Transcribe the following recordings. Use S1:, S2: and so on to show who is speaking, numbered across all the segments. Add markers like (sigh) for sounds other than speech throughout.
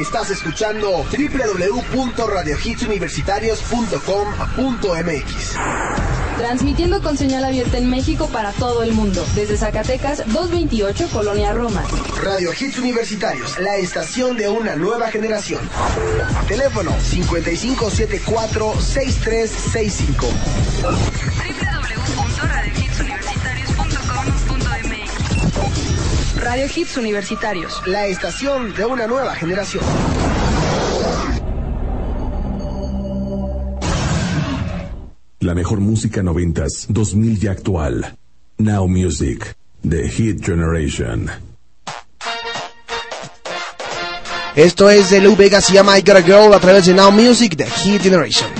S1: Estás escuchando www.radiohitsuniversitarios.com.mx.
S2: Transmitiendo con señal abierta en México para todo el mundo. Desde Zacatecas, 228, Colonia Roma.
S1: Radio Hits Universitarios, la estación de una nueva generación. Teléfono 5574-6365.
S2: Radio Hits Universitarios.
S1: La estación de una nueva generación.
S3: La mejor música noventas, 2000 y actual. Now Music, The Hit Generation.
S1: Esto es de Lou Vega, se llama I Got a Girl a través de Now Music, The Hit Generation.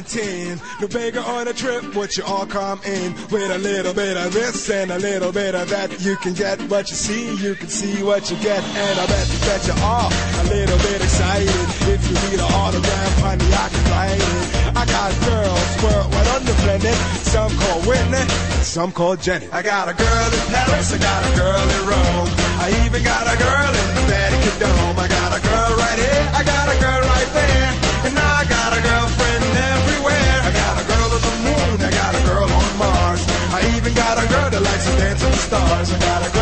S4: 19. The bigger on a trip, What you all come in with a little bit of this and a little bit of that. You can get what you see, you can see what you get, and I bet that you are a little bit excited. If you need an autograph, honey, I can write it. I got girls worldwide on the planet. Some call Whitney, some call Jenny. I got a girl in Paris, I got a girl in Rome. I even got a girl in the Vatican Dome. I got a girl right here, I got a girl right there, and I got stars. I got a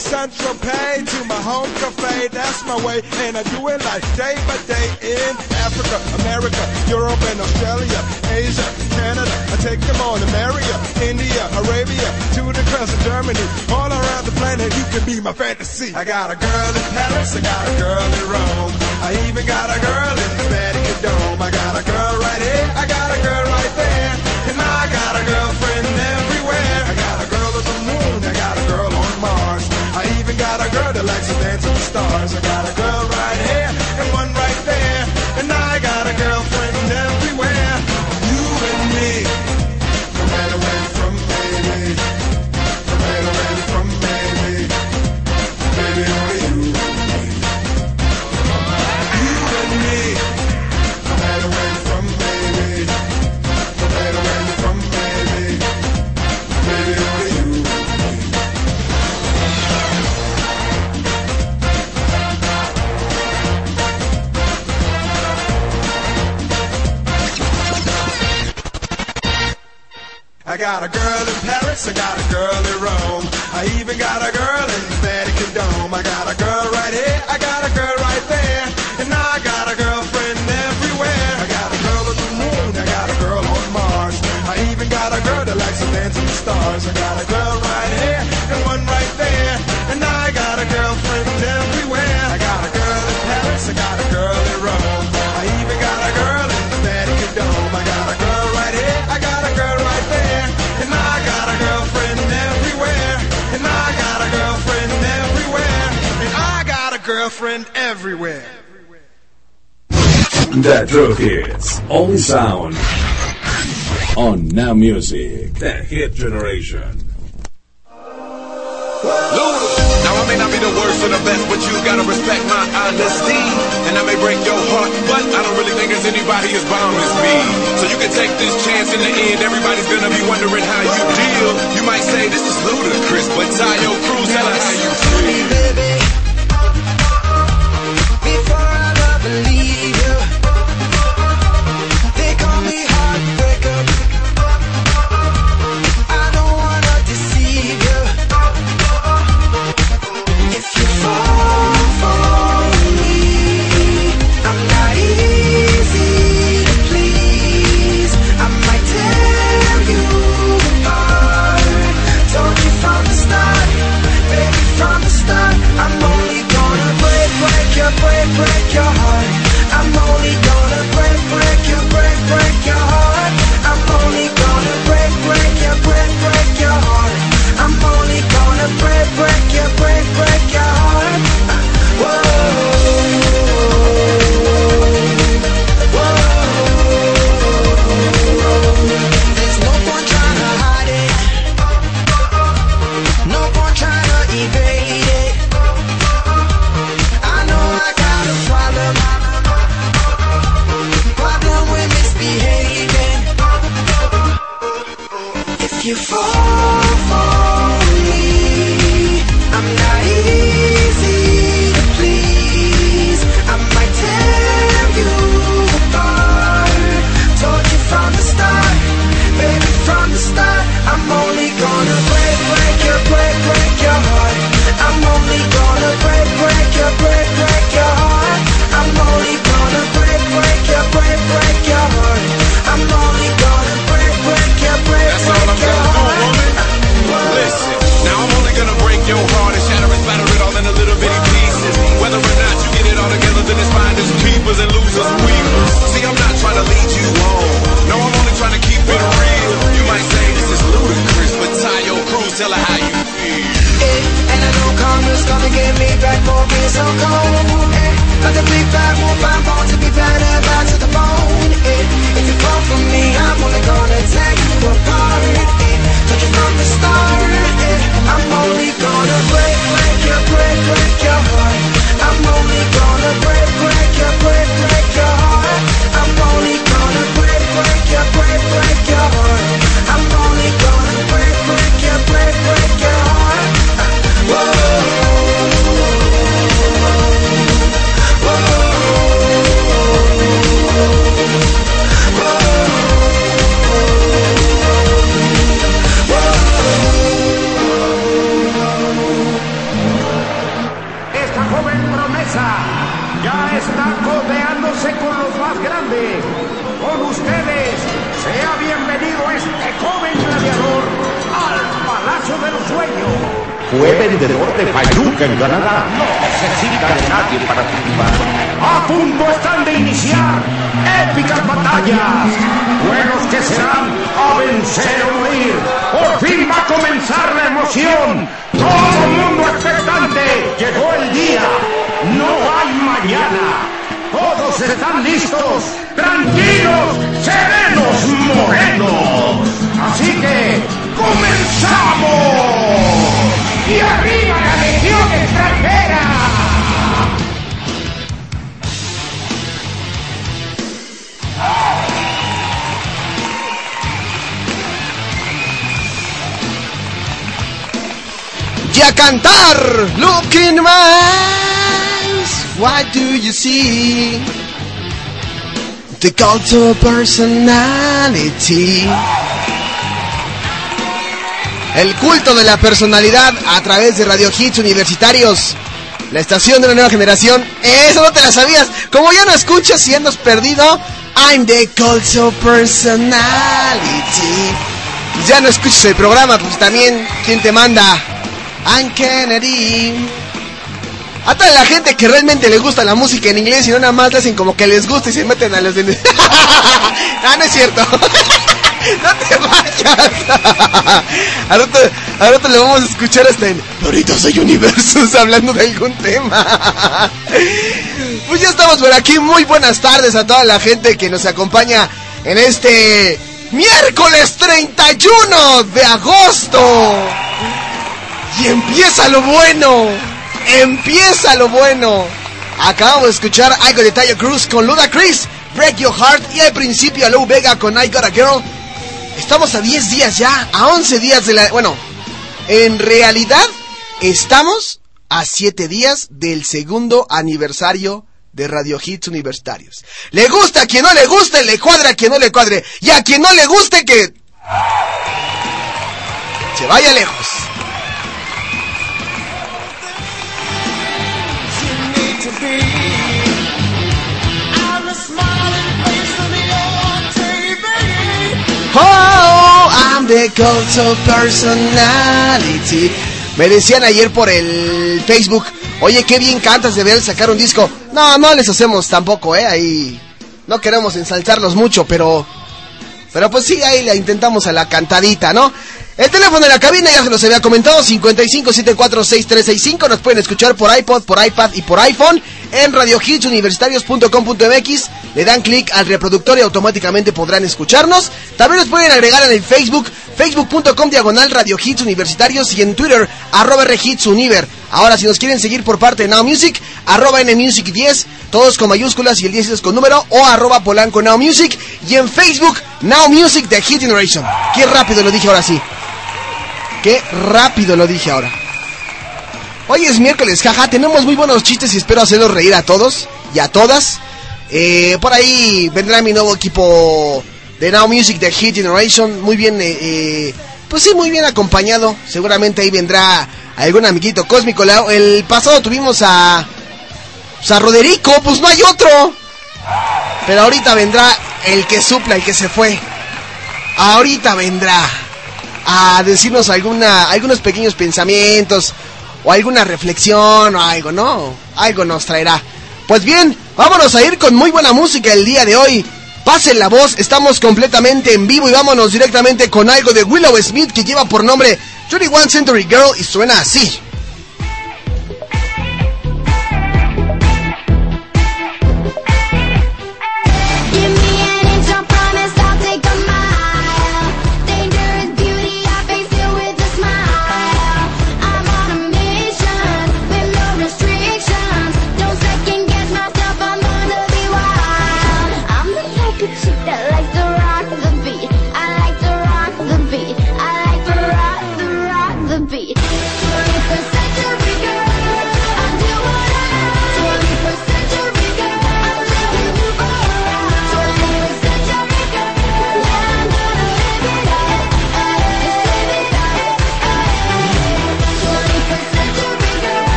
S4: Central Pay to my home cafe. That's my way, and I do it like day by day in Africa, America, Europe, and Australia, Asia, Canada. I take them to Maria, India, Arabia, to the of Germany, all around the planet. You can be my fantasy. I got a girl in Paris, I got a girl in Rome, I even got a girl in the Vatican Dome. I got a girl right here, I got a girl right there, and I got a girlfriend stars. I got a girl got a girl in Paris, I got a girl in Rome. I even got a girl in the Vatican Dome. I got a girl right here, I got a girl right there. Girlfriend everywhere. The
S3: True Hits. Only sound. On Now Music. The Hit Generation.
S5: Now I may not be the worst or the best, but you gotta respect my honesty. And I may break your heart, but I don't really think there's anybody as bomb as me. So you can take this chance in the end. Everybody's gonna be wondering how you deal. You might say this is ludicrous, but Tayo Cruz, tell us how you feel. Get
S6: me back for being so cold. Eh, but the big bad wolf I'm born to be better back to the bone. Eh, if you fall for me, I'm only gonna tear you apart. Eh, told you from the start. Eh, I'm only gonna break, break your, break, break your heart. I'm only gonna break,
S1: What do you see? The cult of personality. El culto de la personalidad a través de Radio Hits Universitarios. La estación de la nueva generación. Eso no te la sabías. Como ya no escuchas y andas perdido. I'm the cult of personality. Ya no escuchas el programa, pues también, ¿quién te manda? I'm Kennedy. A toda la gente que realmente le gusta la música en inglés y no nada más le hacen como que les gusta y se meten a los de... (laughs) ah, no es cierto. (laughs) no te vayas. (laughs) rato le vamos a escuchar hasta en Ahorita soy Universos hablando de algún tema. pues ya estamos por aquí. Muy buenas tardes a toda la gente que nos acompaña en este miércoles 31 de agosto. Y empieza lo bueno. Empieza lo bueno. Acabamos de escuchar algo de Tayo Cruz con Luda Chris, Break Your Heart y al principio a Lou Vega con I Got a Girl. Estamos a 10 días ya, a 11 días de la... Bueno, en realidad estamos a 7 días del segundo aniversario de Radio Hits Universitarios. Le gusta a quien no le guste, le cuadra a quien no le cuadre. Y a quien no le guste que... Se vaya lejos. Oh, I'm the cult of personality. Me decían ayer por el Facebook, oye, qué bien cantas, deberían sacar un disco. No, no les hacemos tampoco, eh, ahí no queremos ensalzarlos mucho, pero, pero pues sí, ahí la intentamos a la cantadita, ¿no? El teléfono de la cabina ya se los había comentado, 55746365, nos pueden escuchar por iPod, por iPad y por iPhone en radiohitsuniversitarios.com.mx, le dan clic al reproductor y automáticamente podrán escucharnos. También nos pueden agregar en el Facebook, facebook.com diagonal Radio Hits Universitarios y en Twitter, arroba Univer. Ahora, si nos quieren seguir por parte de Now Music, arroba NMusic10, todos con mayúsculas y el 10 es con número, o arroba Polanco Now Music, y en Facebook, Now Music de Hit Generation. Qué rápido lo dije ahora sí.
S7: Qué rápido lo dije ahora. Hoy es miércoles, jaja. Tenemos muy buenos chistes y espero hacerlos reír a todos y a todas. Eh, por ahí vendrá mi nuevo equipo de Now Music de Hit Generation. Muy bien, eh, eh, pues sí, muy bien acompañado. Seguramente ahí vendrá algún amiguito cósmico. el pasado tuvimos a. Pues a Roderico, pues no hay otro. Pero ahorita vendrá el que supla, el que se fue. Ahorita vendrá a decirnos alguna, algunos pequeños pensamientos o alguna reflexión o algo, ¿no? Algo nos traerá. Pues bien, vámonos a ir con muy buena música el día de hoy. Pasen la voz, estamos completamente en vivo y vámonos directamente con algo de Willow Smith que lleva por nombre 21 Century Girl y suena así.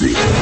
S8: music.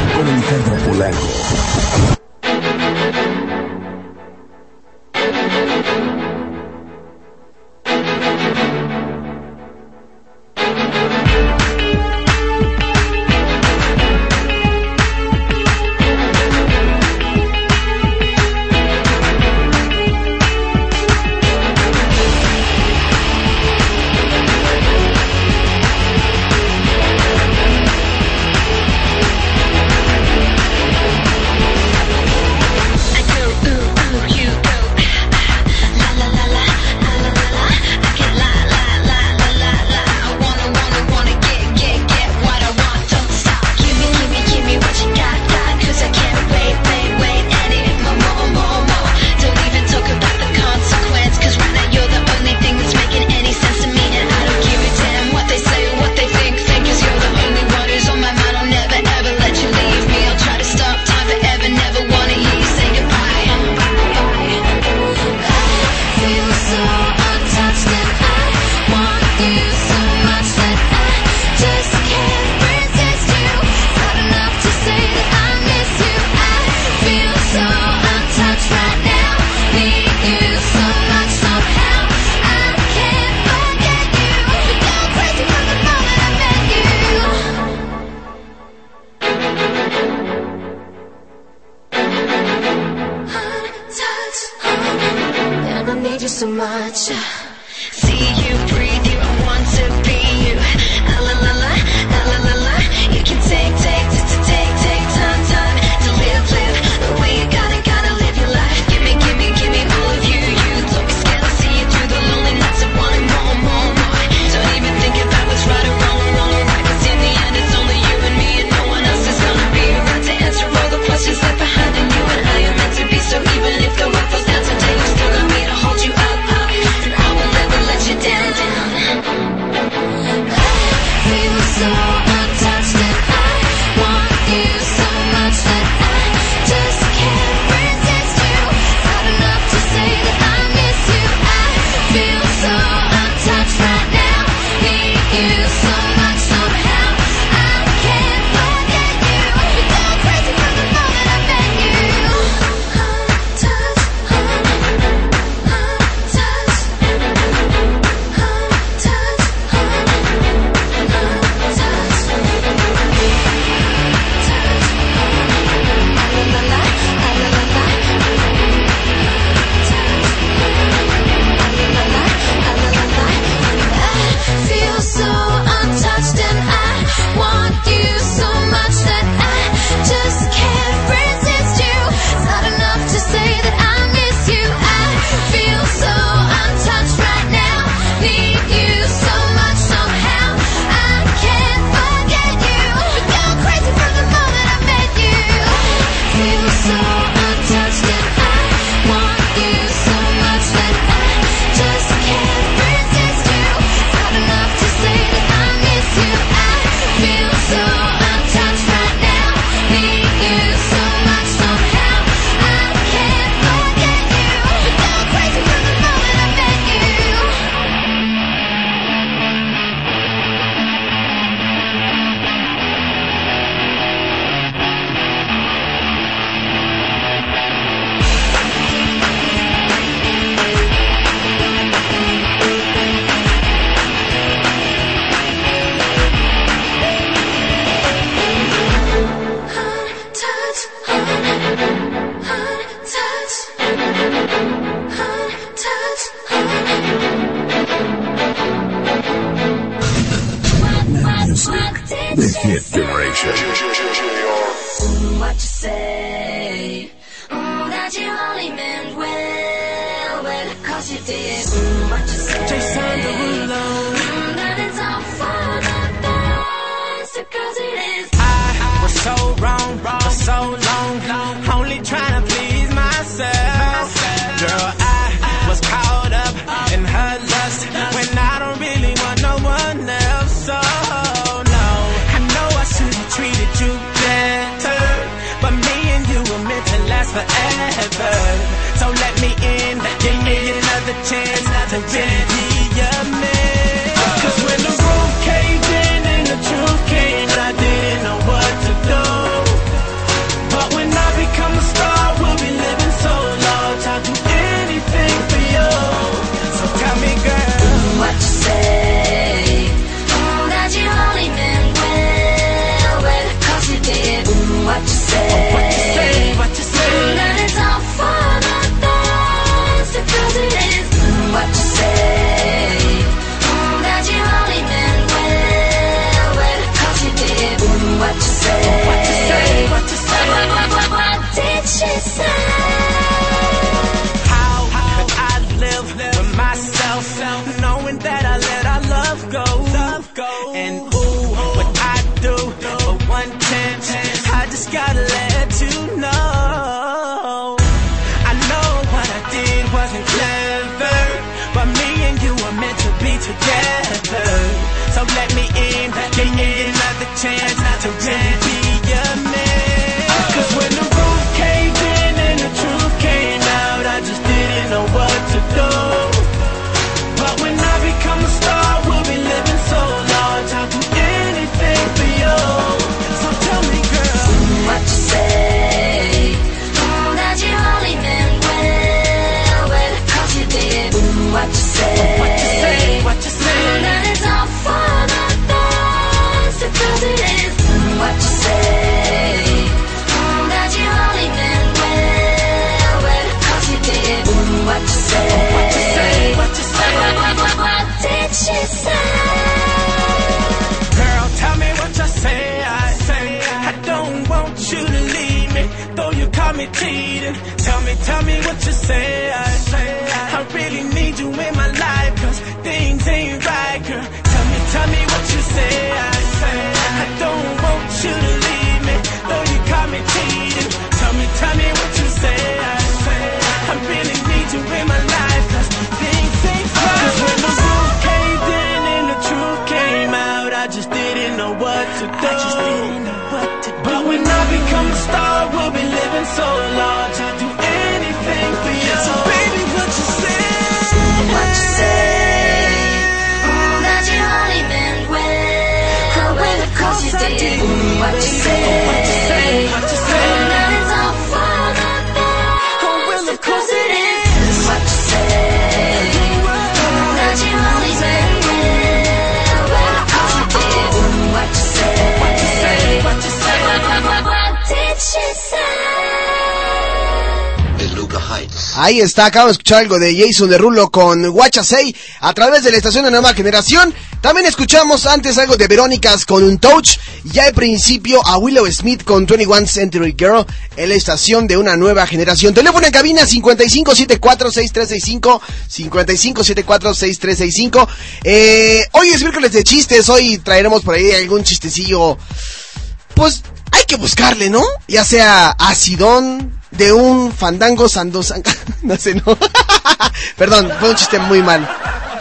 S8: Girl, tell me what you say. I
S9: don't want you to leave me, though you
S10: caught me cheating. Tell me, tell me
S9: what you say.
S10: I what to do. But when I become a star, we'll be living so large.
S1: Ahí está, acabo de escuchar algo de Jason Derulo con Guachasei a través de la estación de nueva generación. También escuchamos antes algo de Verónicas con un touch. Ya al principio a Willow Smith con 21 Century Girl en la estación de una nueva generación. Teléfono en cabina 55746365. 55746365. Eh, hoy es miércoles de chistes. Hoy traeremos por ahí algún chistecillo. Pues hay que buscarle, ¿no? Ya sea acidón de un fandango sandosan... (laughs) no sé, no. (laughs) Perdón, fue un chiste muy mal.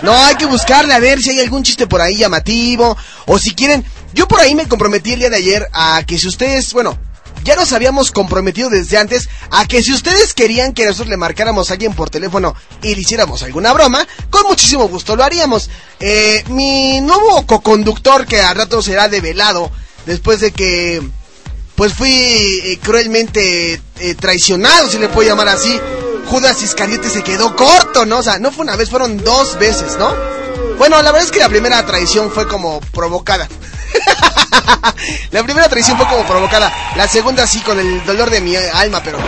S1: No, hay que buscarle a ver si hay algún chiste por ahí llamativo. O si quieren, yo por ahí me comprometí el día de ayer a que si ustedes, bueno, ya nos habíamos comprometido desde antes a que si ustedes querían que nosotros le marcáramos a alguien por teléfono y le hiciéramos alguna broma, con muchísimo gusto lo haríamos. Eh, mi nuevo coconductor que a rato será develado después de que pues fui eh, cruelmente eh, traicionado, si le puedo llamar así. Judas Iscariote se quedó corto, ¿no? O sea, no fue una vez, fueron dos veces, ¿no? Bueno, la verdad es que la primera traición fue como provocada. (laughs) la primera traición fue como provocada. La segunda sí, con el dolor de mi alma, pero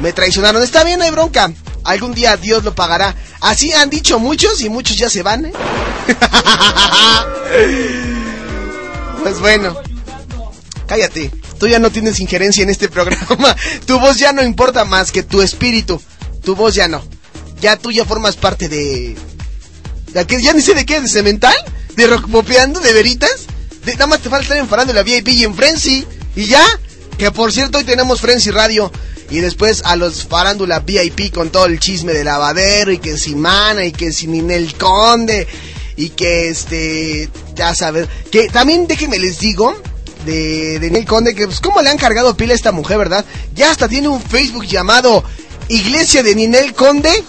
S1: me traicionaron. Está bien, no hay bronca. Algún día Dios lo pagará. Así han dicho muchos y muchos ya se van, ¿eh? (laughs) pues bueno. Cállate. Tú ya no tienes injerencia en este programa. (laughs) Tu voz ya no importa más que tu espíritu. Tu voz ya no. Ya tú ya formas parte de... ¿De qué? Ya ni sé de qué, de cemental, de rock popeando, de veritas. De, nada más te falta estar en Farándula VIP y en Frenzy. Y ya. Que por cierto hoy tenemos Frenzy Radio. Y después a los Farándula VIP con todo el chisme de lavadero. Y que si Mana y que si Ninel Conde. Y que este... Ya sabes. Que también déjenme les digo de, Neil Conde, que pues cómo le han cargado pila a esta mujer, ¿verdad? Ya hasta tiene un Facebook llamado Iglesia de Ninel Conde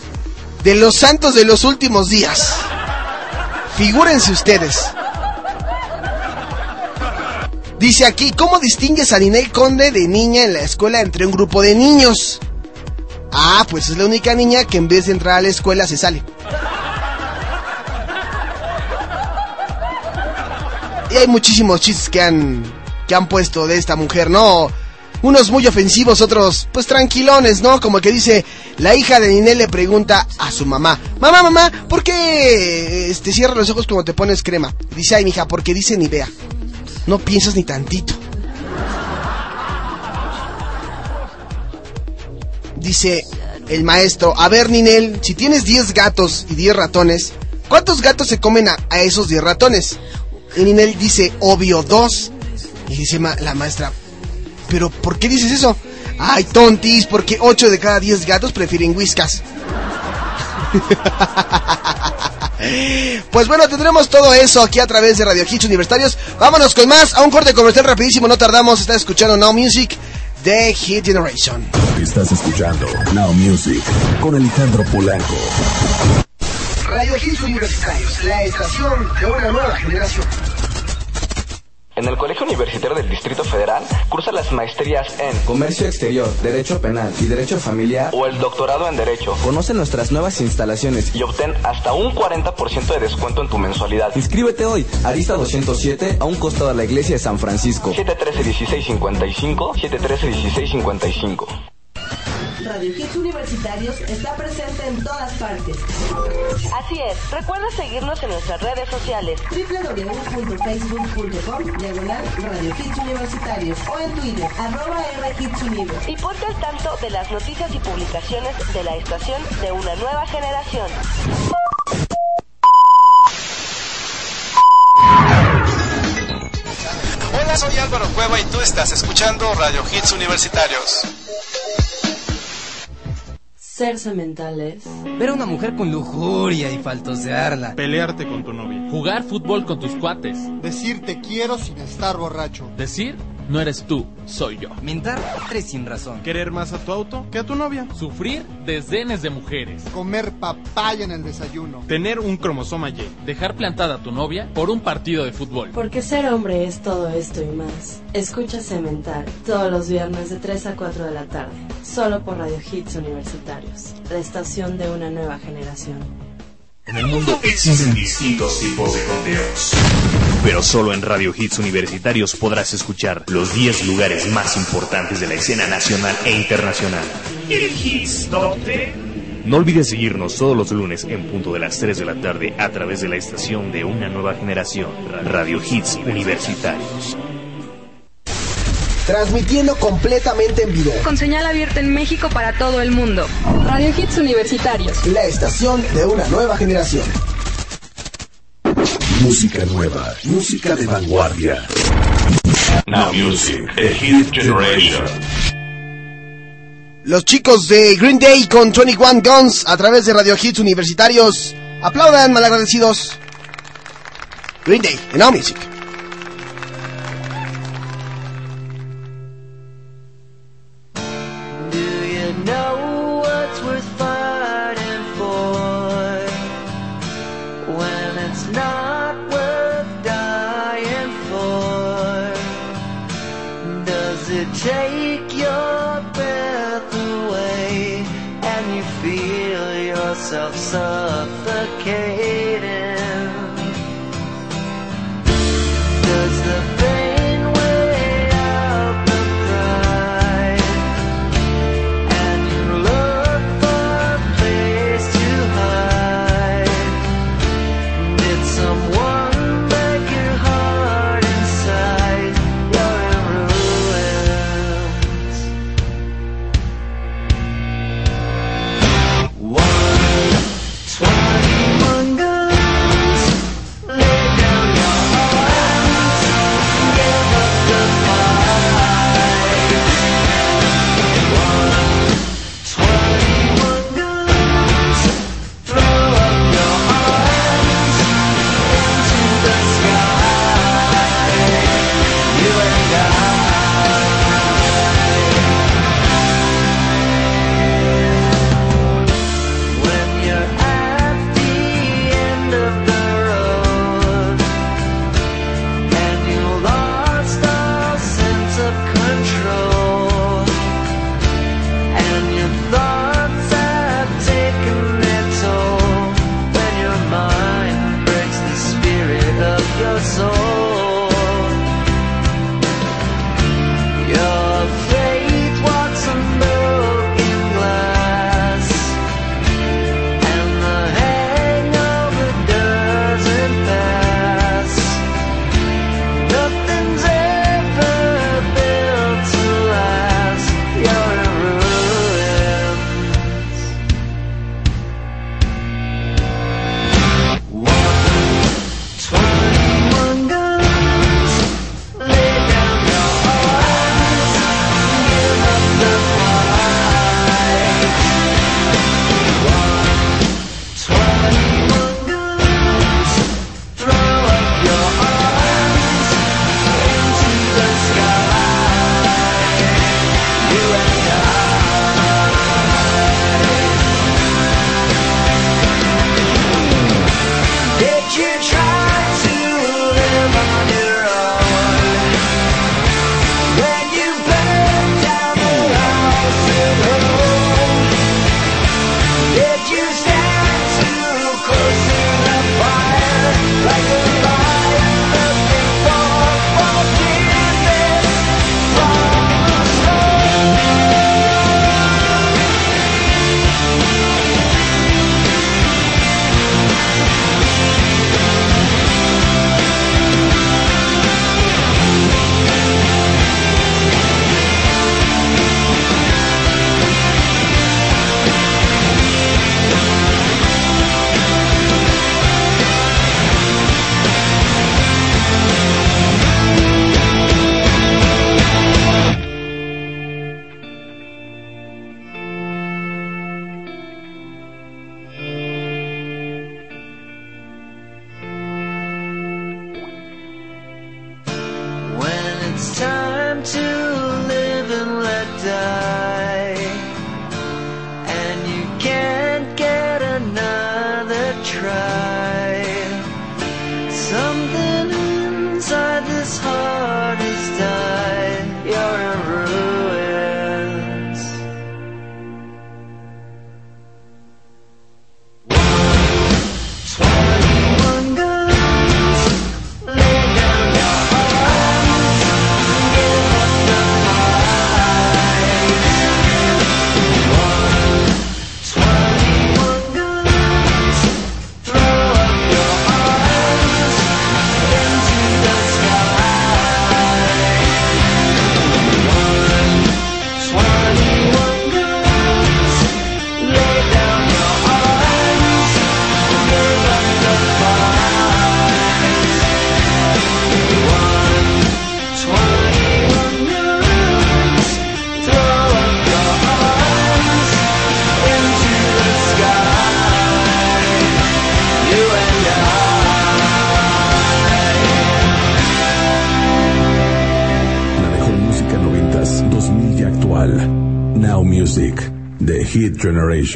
S1: de los Santos de los Últimos Días. Figúrense ustedes. Dice aquí, ¿cómo distingues a Ninel Conde de niña en la escuela entre un grupo de niños? Ah, pues es la única niña que en vez de entrar a la escuela se sale. Y hay muchísimos chistes que han que han puesto de esta mujer, ¿no? Unos muy ofensivos, otros pues tranquilones, ¿no? Como que dice, la hija de Ninel le pregunta a su mamá, mamá, mamá, ¿por qué este, cierra los ojos como te pones crema? Dice, ay, mija, porque dice ni vea. No piensas ni tantito. Dice el maestro, a ver, Ninel, si tienes 10 gatos y 10 ratones, ¿cuántos gatos se comen a, a esos 10 ratones? Y Ninel dice, obvio, dos. Y dice ma- la maestra, ¿pero por qué dices eso? Ay, tontis, porque 8 de cada 10 gatos prefieren whiskas. (laughs) Pues bueno, tendremos todo eso aquí a través de Radio Hits Universitarios. Vámonos con más, a un corte comercial rapidísimo, no tardamos, está escuchando Now Music de Hit Generation.
S3: Estás escuchando Now Music con Alejandro Polanco.
S1: Radio Hits Universitarios, la estación de una nueva generación.
S11: En el Colegio Universitario del Distrito Federal cursa las maestrías en
S12: Comercio Exterior, Derecho Penal y Derecho Familiar
S11: o el doctorado en Derecho.
S12: Conoce nuestras nuevas instalaciones
S11: y obtén hasta un 40% de descuento en tu mensualidad.
S12: Inscríbete hoy, Arista 207, a un costado de la iglesia de San Francisco.
S11: 713-1655, 713-1655.
S13: Radio Hits Universitarios está presente en todas partes.
S14: Así es, recuerda seguirnos en nuestras redes sociales.
S13: www.facebook.com diagonal Radio Hits Universitarios o en Twitter, arroba R Hits Univer.
S14: Y ponte al tanto de las noticias y publicaciones de la estación de una nueva generación.
S15: Hola, soy Álvaro Cueva y tú estás escuchando Radio Hits Universitarios.
S2: Ser sementales.
S16: Ver a una mujer con lujuria y faltosearla.
S17: Pelearte con tu novia.
S18: Jugar fútbol con tus cuates.
S19: Decir te quiero sin estar borracho.
S18: Decir no eres tú, soy yo.
S16: Mentar tres sin razón.
S17: Querer más a tu auto que a tu novia.
S18: Sufrir desdenes de mujeres.
S19: Comer papaya en el desayuno.
S17: Tener un cromosoma Y.
S18: Dejar plantada a tu novia por un partido de fútbol.
S2: Porque ser hombre es todo esto y más. Escucha Cemental todos los viernes de 3 a 4 de la tarde. Solo por Radio Hits Universitarios. La estación de una nueva generación.
S20: En el mundo existen distintos tipos de conteos. Pero solo en Radio Hits Universitarios podrás escuchar los 10 lugares más importantes de la escena nacional e internacional.
S21: El Hits Top 10.
S20: No olvides seguirnos todos los lunes en punto de las 3 de la tarde a través de la estación de una nueva generación, Radio Hits Universitarios.
S22: Transmitiendo completamente en vivo.
S2: Con señal abierta en México para todo el mundo. Radio Hits Universitarios.
S22: La estación de una nueva generación.
S8: Música nueva, música de vanguardia.
S20: Now Music, The Hit Generation.
S1: Los chicos de Green Day con 21 Guns a través de Radio Hits Universitarios. Aplaudan, malagradecidos. Green Day, en Now Music.
S23: You feel yourself suffocating?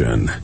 S3: Generation.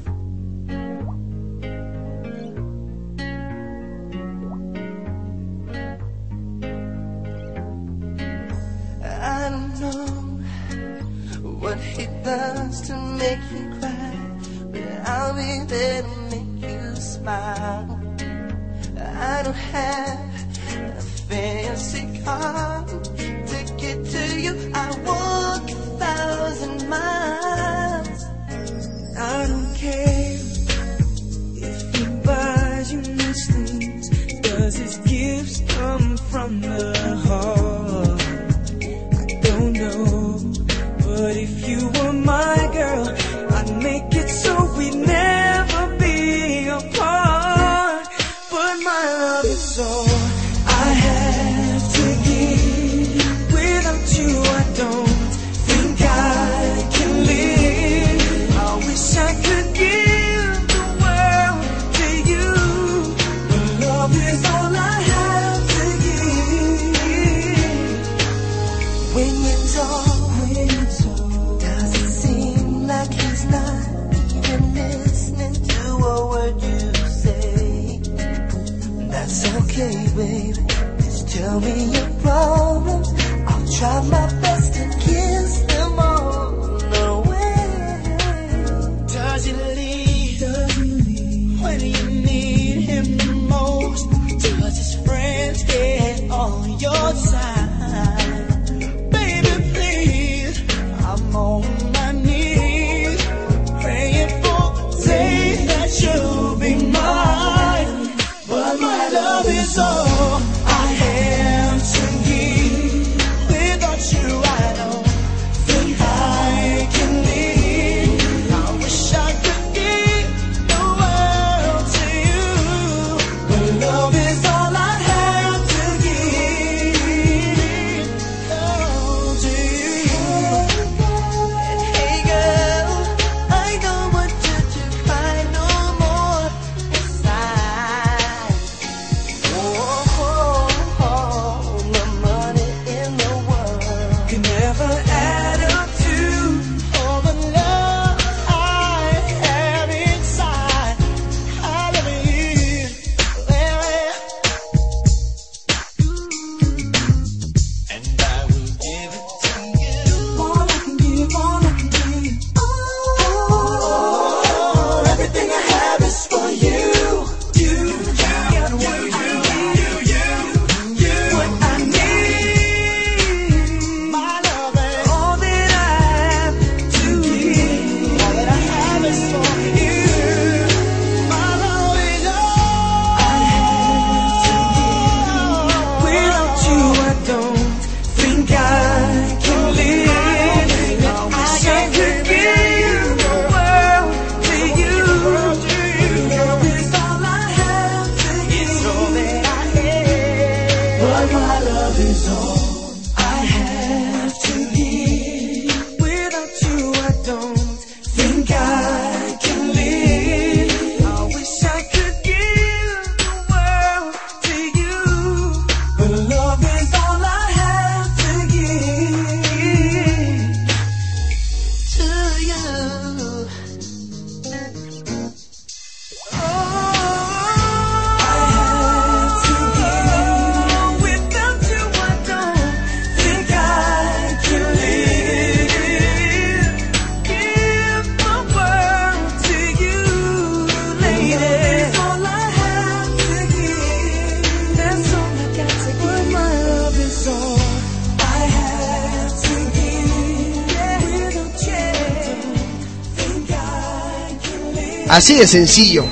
S1: Así de sencillo.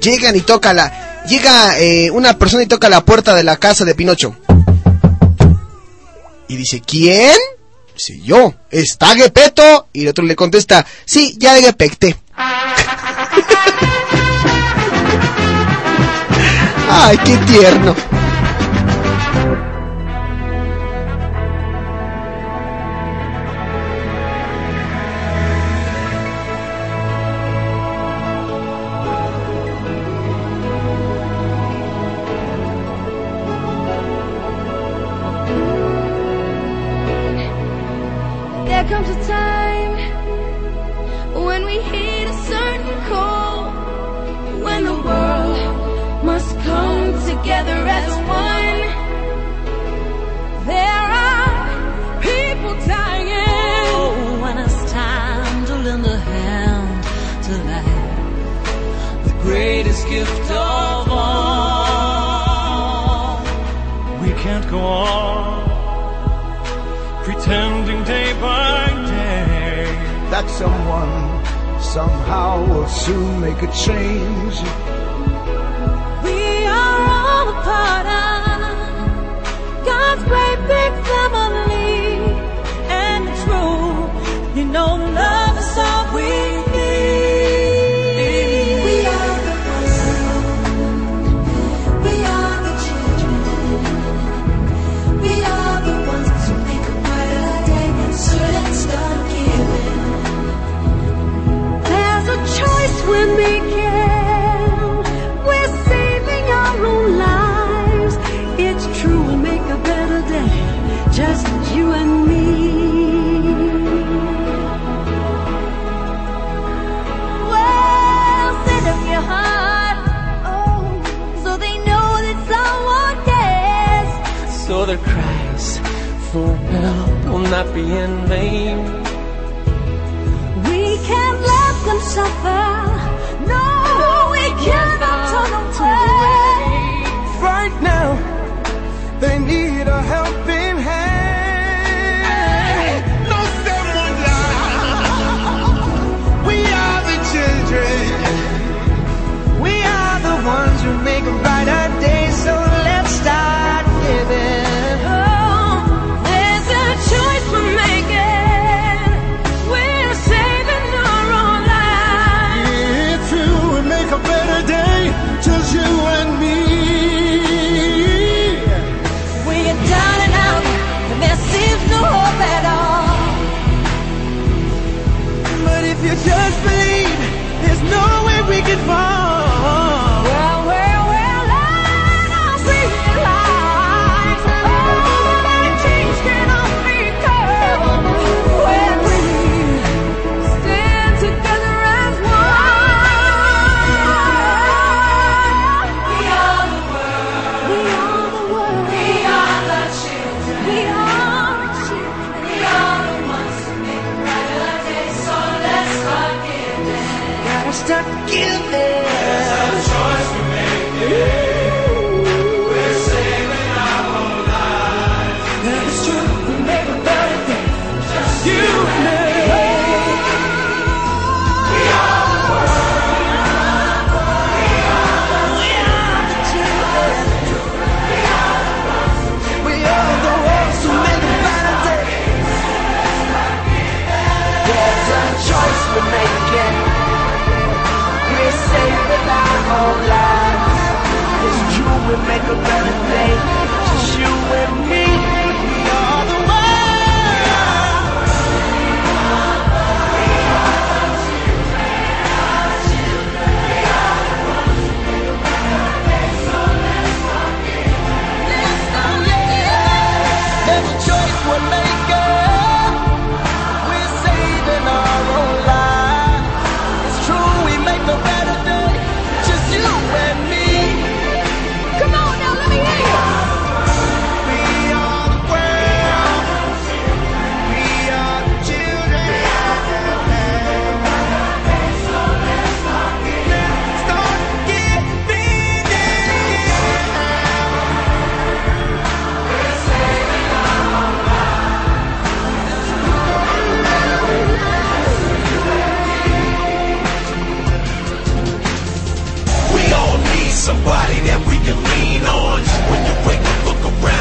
S1: Llegan y tocan la... Llega eh, una persona y toca la puerta de la casa de Pinocho. Y dice, ¿quién? Dice, yo. ¿Está Gepeto? Y el otro le contesta, sí, ya de Gepecte. (laughs) Ay, qué tierno.
S9: that someone somehow will soon make a change.
S24: We are all a part of God's great big family,
S3: and it's true, you know love.
S24: million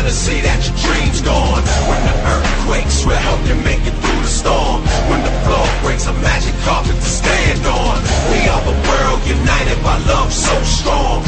S24: trying to see that your dreams gone. When the
S9: earthquakes will help you make
S3: it through the storm. When the
S9: floor breaks, a magic carpet to stand on. We are the
S24: world
S25: united by love
S26: so strong.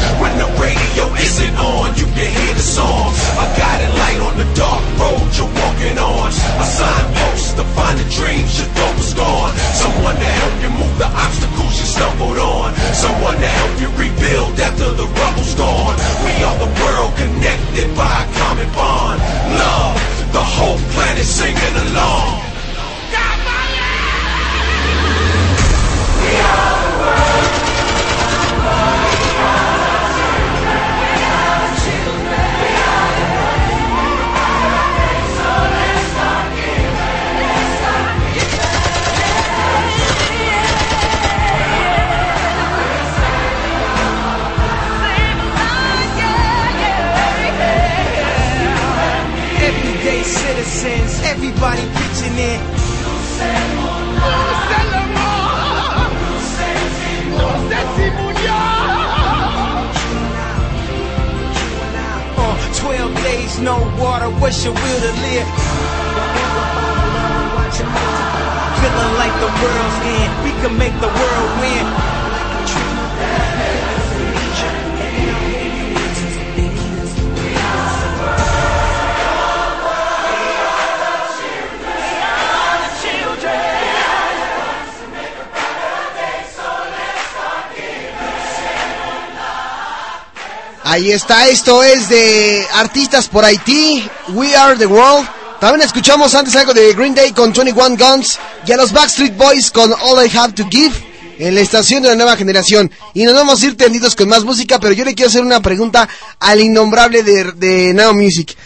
S1: Ahí está, esto es de Artistas por Haití, We Are the World. También escuchamos antes algo de Green Day con 21 Guns y a los Backstreet Boys con All I Have to Give en la estación de la nueva generación. Y nos vamos a ir tendidos con más música, pero yo le quiero hacer una pregunta al innombrable de, de Now Music.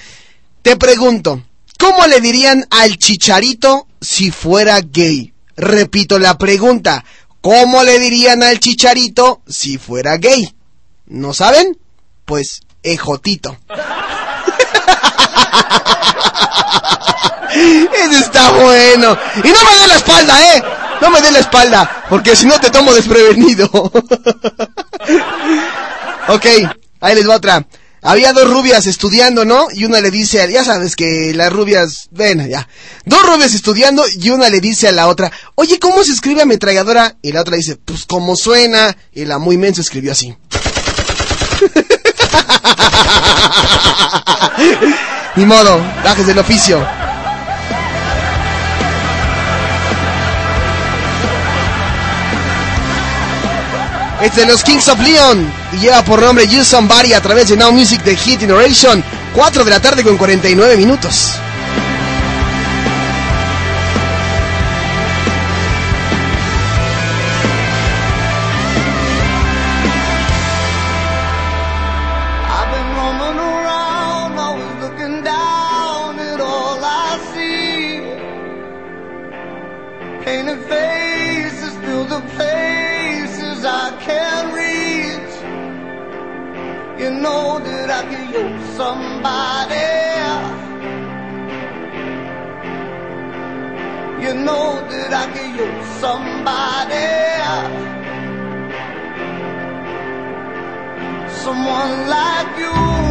S1: Te pregunto, ¿cómo le dirían al chicharito si fuera gay? Repito la pregunta, ¿cómo le dirían al chicharito si fuera gay? ¿No saben? Pues ejotito. (laughs) Ese está bueno. Y no me dé la espalda, ¿eh? No me dé la espalda, porque si no te tomo desprevenido. (laughs) ok, ahí les va otra. Había dos rubias estudiando, ¿no? Y una le dice, a- ya sabes que las rubias, ven ya. Dos rubias estudiando y una le dice a la otra, oye, ¿cómo se escribe ametralladora? Y la otra dice, pues como suena. Y la muy menso escribió así. Ni modo, bajes del oficio. Es de los Kings of Leon y lleva por nombre You Somebody a través de Now Music de Hit Generation. 4 de la tarde con 49 minutos.
S27: Somebody. You know that I could use somebody. someone like you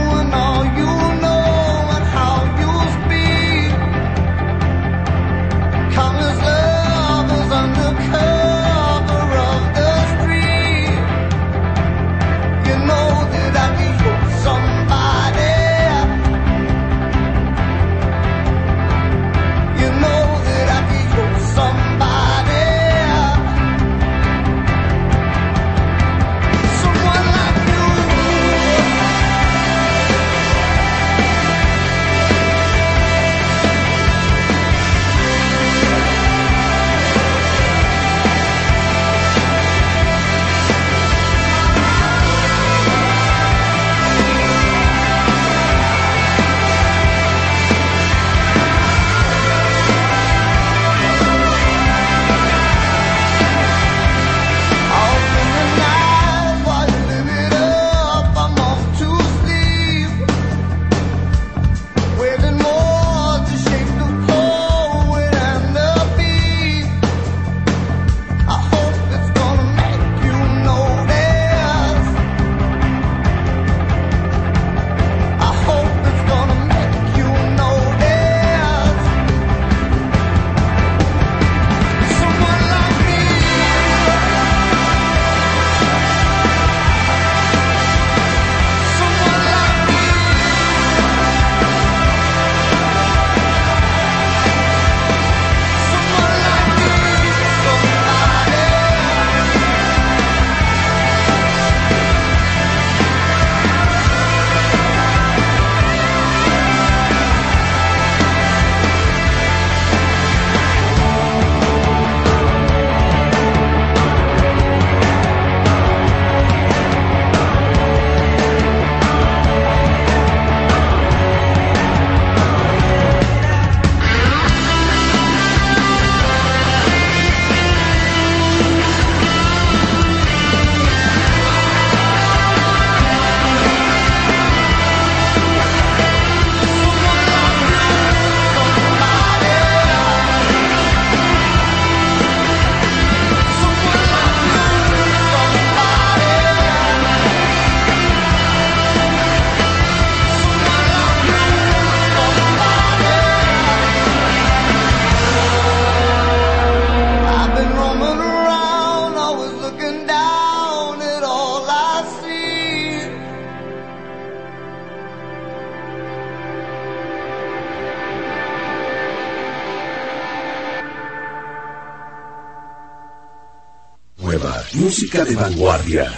S3: Música de vanguardia.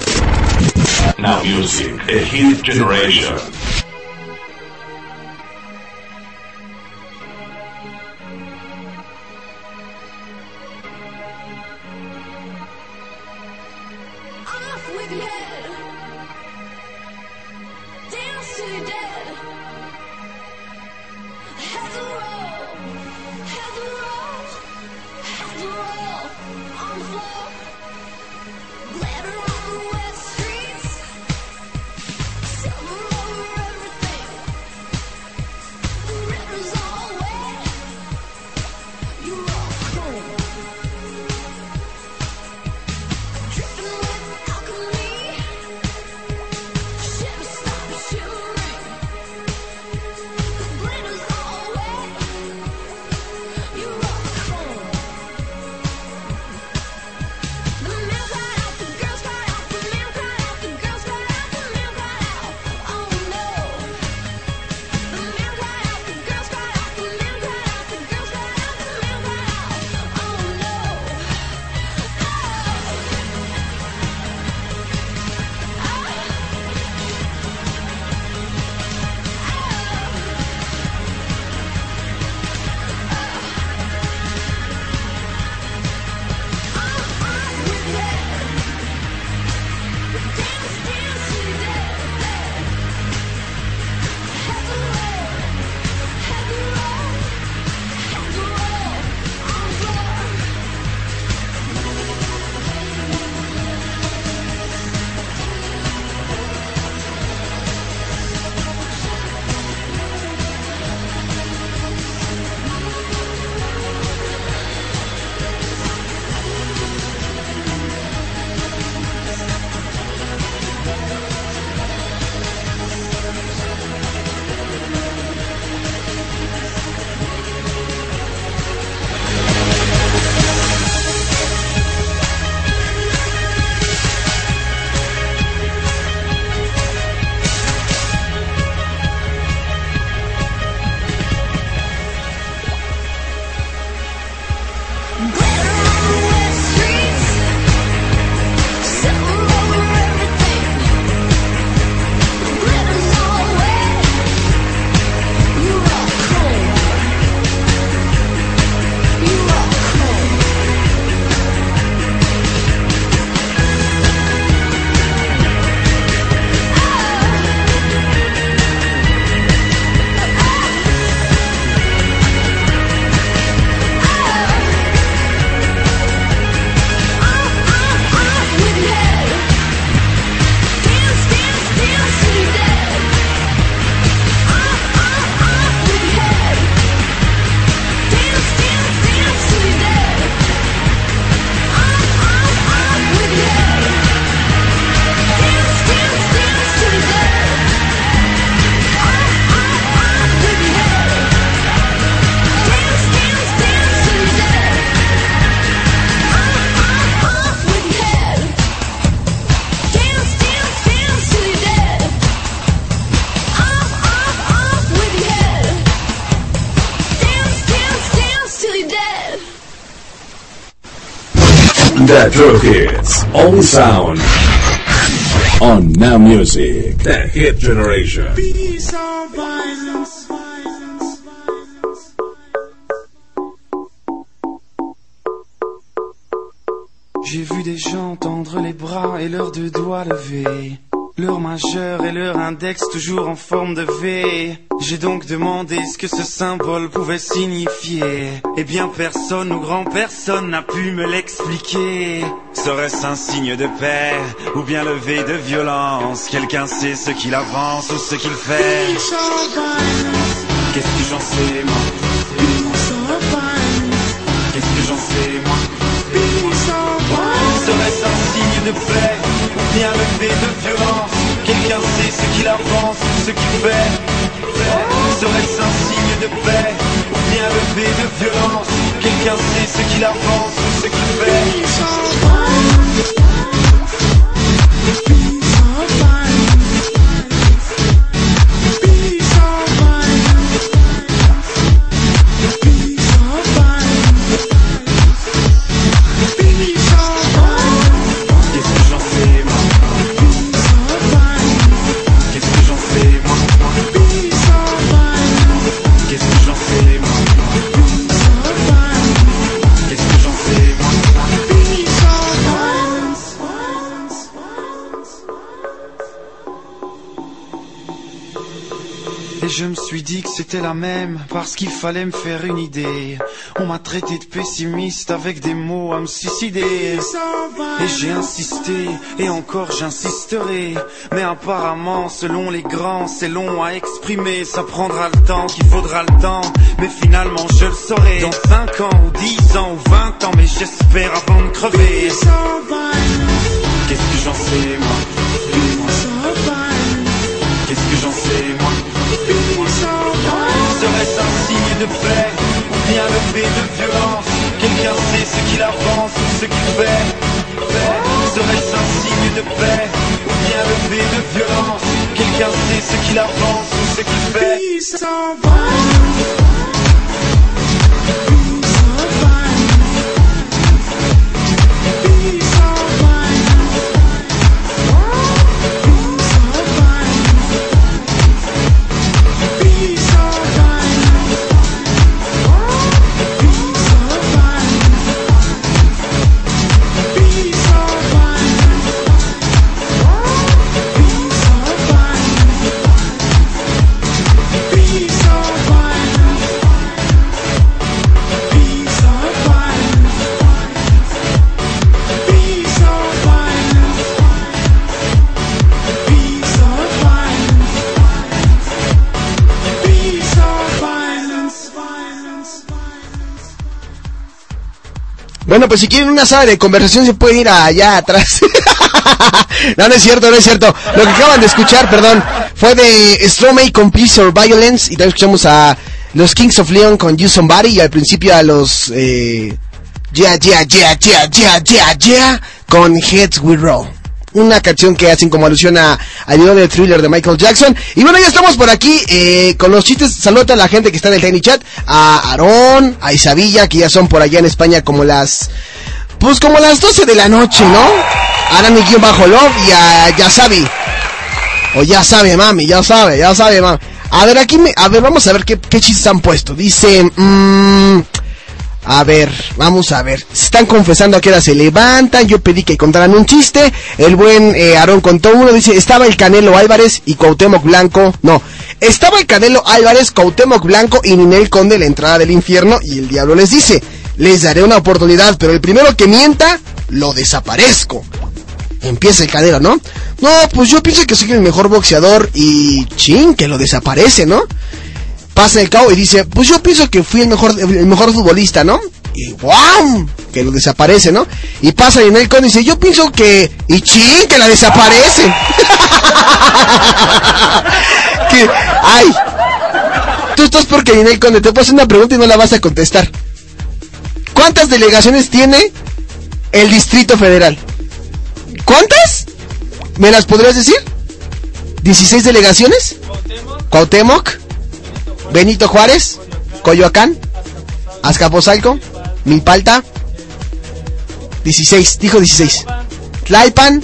S20: Now Music, The Hit Generation.
S3: Only sound. On Now Music. The Hit Generation.
S28: Peace or violence.
S29: J'ai vu des gens tendre les bras et leurs deux doigts levés. Leur majeur et leur index toujours en forme de V. J'ai donc demandé ce que ce symbole pouvait signifier. Eh bien personne ou grand personne n'a pu me l'expliquer. Serait-ce un signe de paix ou bien le V de violence? Quelqu'un sait ce qu'il avance ou ce qu'il fait. Qu'est-ce que j'en sais moi? Qu'est-ce que j'en sais moi? Serait-ce un signe de paix ou bien le V de violence? Quelqu'un sait ce qu'il avance ou ce qu'il fait. Serait-ce un signe de paix bien V de violence. Quelqu'un sait ce qu'il avance ce qu'il fait c'était la même parce qu'il fallait me faire une idée. On m'a traité de pessimiste avec des mots à me suicider. Et j'ai insisté et encore j'insisterai. Mais apparemment, selon les grands, c'est long à exprimer. Ça prendra le temps qu'il faudra le temps. Mais finalement, je le saurai. Dans 5 ans ou 10 ans ou 20 ans, mais j'espère avant de crever. Qu'est-ce que j'en sais, moi? Serait-ce un signe de paix ou bien levé de violence. Quelqu'un sait ce qu'il avance ou ce qu'il fait. Serait-ce un signe de paix ou bien levé de violence. Quelqu'un sait ce qu'il avance ou ce qu'il fait
S1: Bueno, pues si quieren una sala de conversación se puede ir allá atrás. (laughs) no, no es cierto, no es cierto. Lo que acaban de escuchar, perdón, fue de Stromae con Peace or Violence y también escuchamos a los Kings of Leon con You Somebody y al principio a los eh, Yeah, Yeah, Yeah, Yeah, Yeah, Yeah, Yeah con Heads We Roll. Una canción que hacen como alusión a, al video de thriller de Michael Jackson. Y bueno, ya estamos por aquí eh, con los chistes. Saluda a la gente que está en el Tiny Chat. A Aarón, a Isabilla, que ya son por allá en España como las... Pues como las 12 de la noche, ¿no? A Guión Bajo Love y a Yasabi. O ya sabe, mami, ya sabe, ya sabe, mami. A ver, aquí me... A ver, vamos a ver qué, qué chistes han puesto. Dice... mm, a ver, vamos a ver. Están confesando a qué hora se levantan. Yo pedí que contaran un chiste. El buen eh, Aarón contó uno. Dice, estaba el Canelo Álvarez y Cuauhtémoc Blanco. No, estaba el Canelo Álvarez, Cuauhtémoc Blanco y Ninel Conde la entrada del infierno. Y el diablo les dice, les daré una oportunidad, pero el primero que mienta, lo desaparezco. Empieza el Canelo, ¿no? No, pues yo pienso que soy el mejor boxeador y... Chin, que lo desaparece, ¿no? Pasa el cabo y dice, pues yo pienso que fui el mejor, el mejor futbolista, ¿no? Y ¡guau! Que lo desaparece, ¿no? Y pasa Ninel Conde y dice, yo pienso que... Y chin, que la desaparece. (laughs) que, ay. Tú estás porque Ninel Conde te hacer una pregunta y no la vas a contestar. ¿Cuántas delegaciones tiene el Distrito Federal? ¿Cuántas? ¿Me las podrías decir? ¿16 delegaciones? Cuauhtémoc. Benito Juárez, Coyoacán, Azcapotzalco, Milpalta, 16, dijo 16. Tlalpan.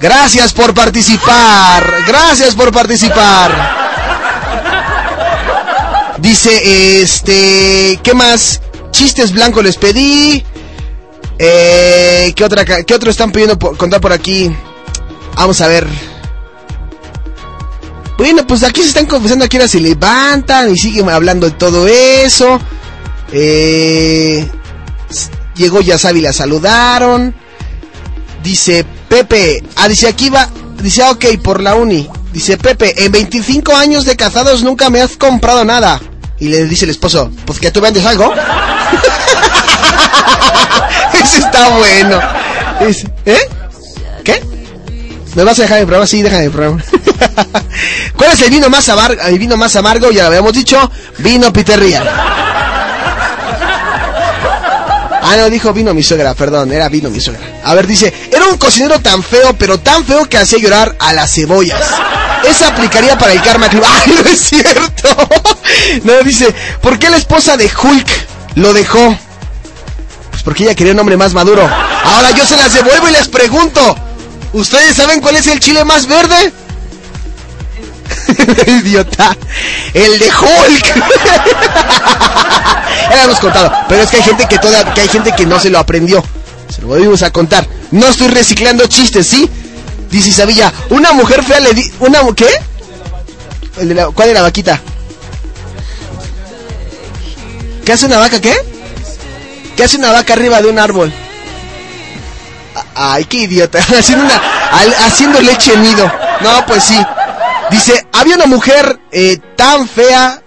S1: Gracias por participar, gracias por participar. Dice, este, ¿qué más? Chistes blancos les pedí. Eh, ¿qué otra, qué otro están pidiendo por- contar por aquí? Vamos a ver. Bueno, pues aquí se están confesando a qué hora se levantan y siguen hablando de todo eso. Eh, llegó Yasabi, la saludaron. Dice Pepe, ah, dice aquí va, dice ah, ok, por la uni. Dice Pepe, en 25 años de casados nunca me has comprado nada. Y le dice el esposo, pues que tú vendes algo. (laughs) Ese está bueno. ¿eh? ¿Qué? ¿Me vas a dejar el programa? Sí, déjame el programa. ¿Cuál es el vino más amargo? El vino más amargo, ya lo habíamos dicho, vino Piterría. Ah, no, dijo vino mi suegra, perdón, era vino mi suegra. A ver, dice, era un cocinero tan feo, pero tan feo que hacía llorar a las cebollas. Esa aplicaría para el Karma Club. (laughs) ¡Ay, no es cierto! No, dice, ¿por qué la esposa de Hulk lo dejó? Pues porque ella quería un hombre más maduro. Ahora yo se las devuelvo y les pregunto, ¿ustedes saben cuál es el chile más verde? (laughs) Idiota. El de Hulk. (laughs) ya lo hemos contado. Pero es que hay gente que toda, que hay gente que no se lo aprendió. Se lo volvimos a contar. No estoy reciclando chistes, ¿sí? Dice Isabella, una mujer fea le di... ¿Una qué? El de la- ¿Cuál es la vaquita? ¿Qué hace una vaca qué? ¿Qué hace una vaca arriba de un árbol? Ay, qué idiota. (laughs) Haciendo, una, al- haciendo leche nido. No, pues sí. Dice, había una mujer eh, tan fea.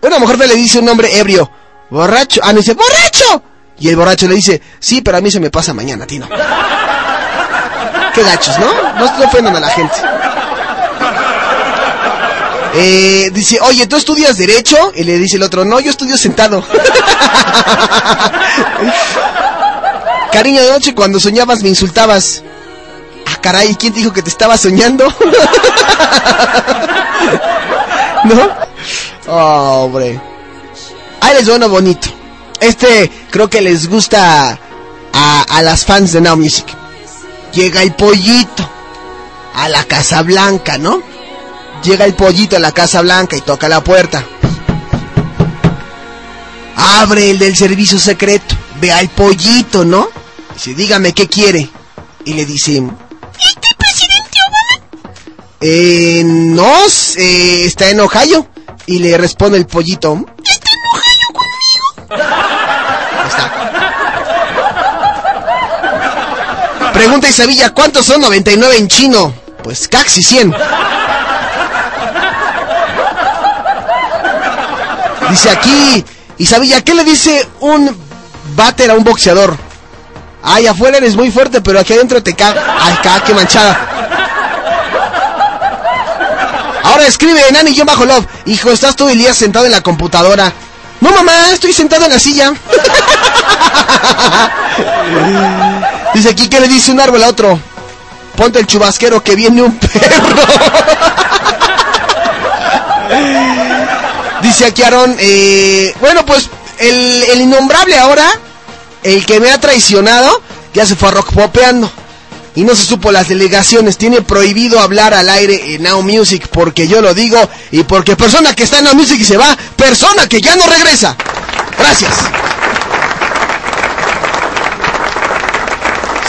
S1: Una mujer fea le dice un hombre ebrio. Borracho. Ah, no dice, ¡borracho! Y el borracho le dice, sí, pero a mí se me pasa mañana, Tino. Qué gachos, ¿no? No, no ofendan a la gente. Eh, dice, oye, ¿tú estudias Derecho? Y le dice el otro, no, yo estudio sentado. (laughs) Cariño de noche, cuando soñabas me insultabas. Caray, ¿quién te dijo que te estaba soñando? (laughs) ¿No? Oh, hombre. Ahí les va uno bonito. Este creo que les gusta a, las fans de Now Music. Llega el pollito a la Casa Blanca, ¿no? Llega el pollito a la Casa Blanca y toca la puerta. Abre el del servicio secreto. Ve al pollito, ¿no? Dice, dígame qué quiere. Y le dice. Eh, no, eh, está en Ohio. Y le responde el pollito, ¿está en Ohio conmigo? Está. Pregunta Isabella, ¿cuántos son 99 en chino? Pues casi 100. Dice aquí, Isabella, ¿qué le dice un váter a un boxeador? Ay, afuera eres muy fuerte, pero aquí adentro te caga. Ay, caga, qué manchada. Ahora escribe Nani yo bajo love. Hijo, estás todo el día sentado en la computadora. No, mamá, estoy sentado en la silla. (laughs) Dice aquí, ¿qué le dice un árbol a otro? Ponte el chubasquero que viene un perro. (laughs) Dice aquí Aaron, eh, bueno, pues el, el innombrable ahora, el que me ha traicionado, ya se fue a rock popeando. Y no se supo las delegaciones, tiene prohibido hablar al aire en Now Music porque yo lo digo y porque persona que está en Now Music y se va, persona que ya no regresa. Gracias.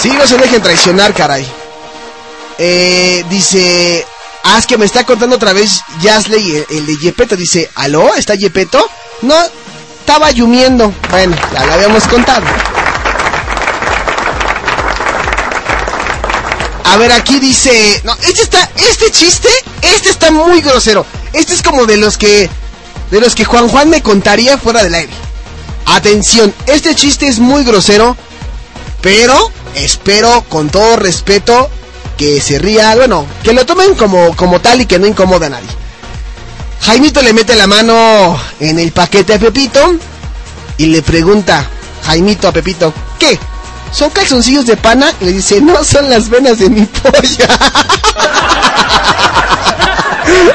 S1: Sí, no se dejen traicionar, caray. Eh, dice, ah, es que me está contando otra vez Yasley, el, el de Yepeto. Dice, ¿aló? ¿Está Yepeto? No, estaba llumiendo. Bueno, ya lo habíamos contado. A ver, aquí dice, no, este está, este chiste, este está muy grosero. Este es como de los que, de los que Juan Juan me contaría fuera del aire. Atención, este chiste es muy grosero, pero espero con todo respeto que se ría, bueno, que lo tomen como, como tal y que no incomoda a nadie. Jaimito le mete la mano en el paquete a Pepito y le pregunta, Jaimito a Pepito, ¿qué? ¿Son calzoncillos de pana? Le dice, no, son las venas de mi polla. (laughs)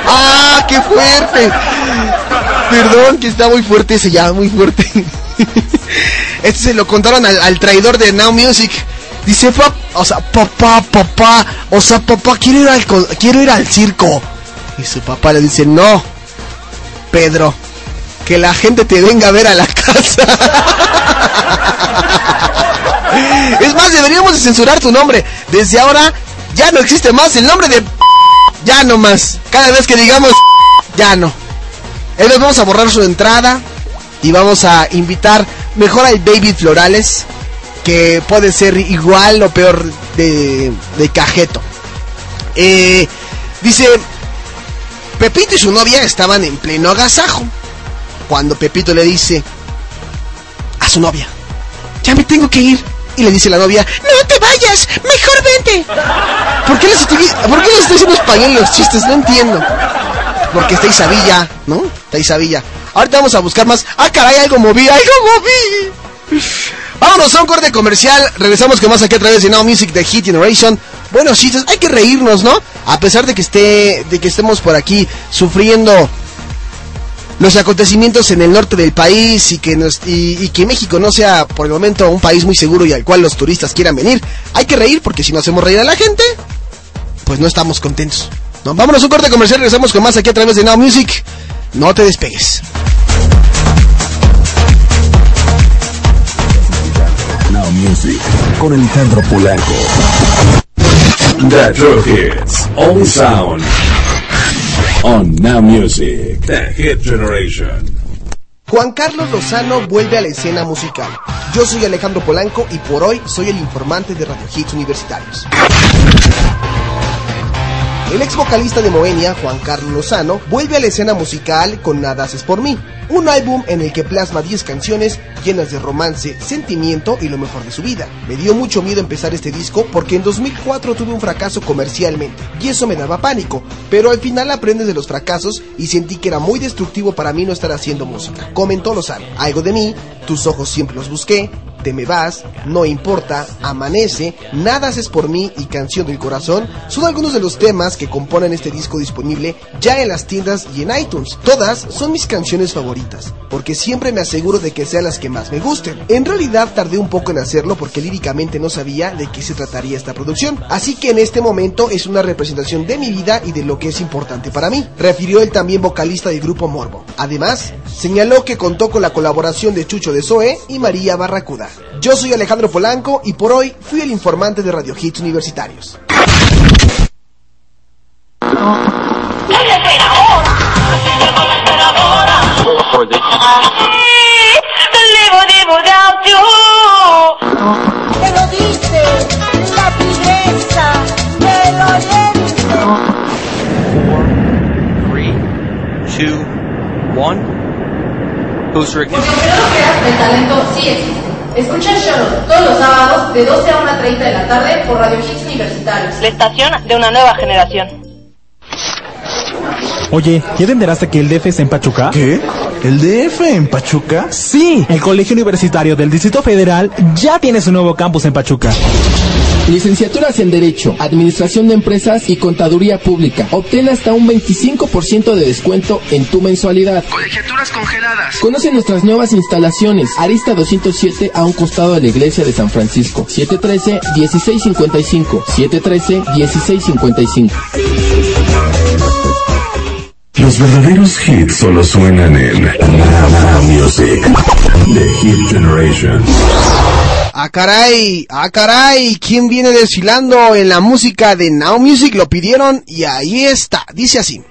S1: ¡Ah, qué fuerte! Perdón, que está muy fuerte ese ya, muy fuerte. (laughs) Este se lo contaron al, al traidor de Now Music. Dice, "Pap- o sea, papá, papá, o sea, papá, quiero ir al, quiero ir al circo. Y su papá le dice, no, Pedro, que la gente te venga a ver a la (laughs) casa. (laughs) es más, deberíamos de censurar tu nombre. Desde ahora ya no existe más el nombre de... (laughs) Ya no más. Cada vez que digamos... (laughs) Ya no. Entonces vamos a borrar su entrada y vamos a invitar mejor al David Florales, que puede ser igual o peor de, de cajeto. Eh, dice, Pepito y su novia estaban en pleno agasajo. Cuando Pepito le dice a su novia, ya me tengo que ir. Y le dice la novia, no te vayas, mejor vente. ¿Por qué les estoy, ¿por les estoy haciendo español los chistes? No entiendo. Porque está Isabilla, ¿no? Está Isabilla. Ahorita vamos a buscar más. ¡Ah, caray! Algo moví, algo moví. Vámonos a un corte comercial. Regresamos con más aquí a través de Now Music de Hit Generation. Buenos chistes, hay que reírnos, ¿no? A pesar de que esté, de que estemos por aquí sufriendo los acontecimientos en el norte del país y que, nos- y, y que México no sea por el momento un país muy seguro y al cual los turistas quieran venir. Hay que reír porque si no hacemos reír a la gente, pues no estamos contentos. ¿no? Vámonos a un corte comercial, regresamos con más aquí a través de Now Music. No te despegues.
S3: Now Music con Alejandro Polanco. The True Hits. Only sound. On Now Music. The Hit Generation.
S1: Juan Carlos Lozano vuelve a la escena musical. Yo soy Alejandro Polanco y por hoy soy el informante de Radio Hits Universitarios. El ex vocalista de Moenia, Juan Carlos Lozano, vuelve a la escena musical con Nada haces por mí, un álbum en el que plasma 10 canciones llenas de romance, sentimiento y lo mejor de su vida. Me dio mucho miedo empezar este disco porque en 2004 tuve un fracaso comercialmente y eso me daba pánico, pero al final aprendes de los fracasos y sentí que era muy destructivo para mí no estar haciendo música. Comentó Lozano, algo de mí, tus ojos siempre los busqué, te me vas, no importa, amanece, nada haces por mí y canción del corazón son algunos de los temas que componen este disco disponible ya en las tiendas y en iTunes. Todas son mis canciones favoritas, porque siempre me aseguro de que sean las que más me gusten. En realidad tardé un poco en hacerlo porque líricamente no sabía de qué se trataría esta producción, así que en este momento es una representación de mi vida y de lo que es importante para mí, refirió el también vocalista del grupo Morbo. Además, señaló que contó con la colaboración de Chucho de Zoe y María Barracuda. Yo soy Alejandro Polanco y por hoy fui el informante de Radio Hits Universitarios.
S9: Te lo dice la tigresa del oriente.
S30: Three, two, one. Booster
S22: Porque primero creas el talento sí existe. Escucha el show todos los sábados de 12 a 1.30 de la tarde por Radio Hits Universitarios.
S14: La estación de una nueva generación.
S31: Oye, ¿ya te enteraste que el DF es en Pachuca?
S32: ¿Qué? ¿El DF en Pachuca?
S31: Sí, el Colegio Universitario del Distrito Federal ya tiene su nuevo campus en Pachuca.
S33: Licenciaturas en Derecho, Administración de Empresas y Contaduría Pública. Obtén hasta un 25% de descuento en tu mensualidad.
S15: Colegiaturas congeladas.
S33: Conoce nuestras nuevas instalaciones. Arista 207 a un costado de la iglesia de San Francisco. 713-1655. 713-1655.
S3: Los verdaderos hits solo suenan en Music. The Hit Generation.
S1: Ah, caray, ah, caray, ¿quién viene desfilando en la música de Now Music? Lo pidieron y ahí está, dice así.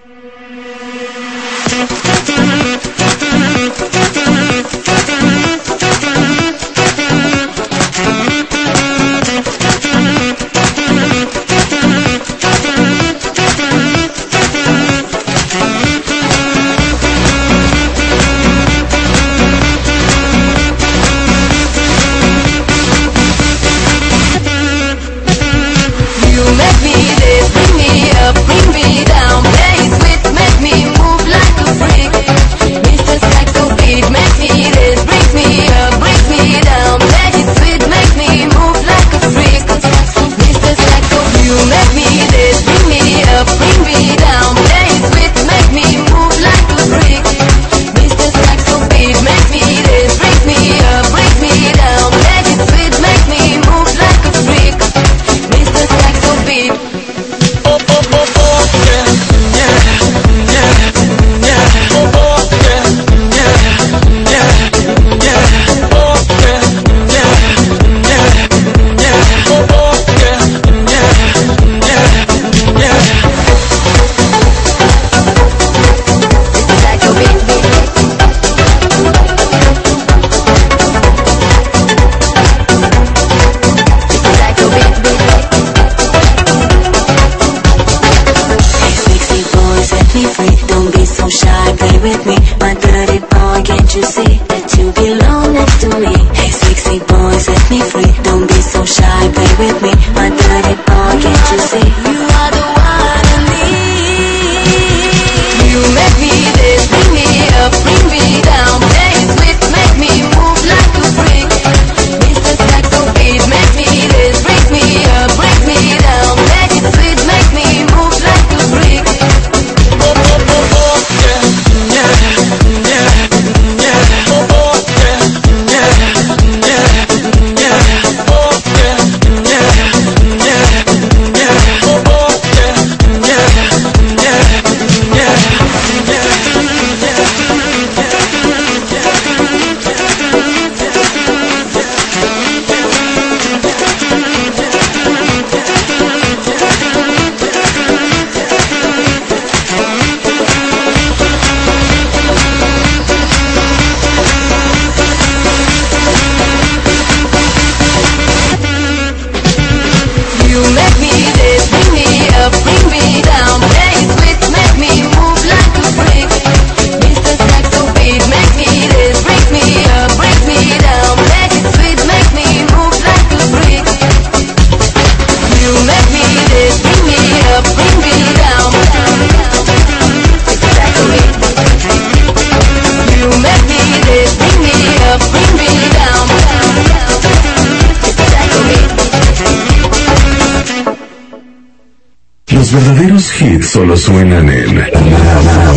S10: Solo suenan en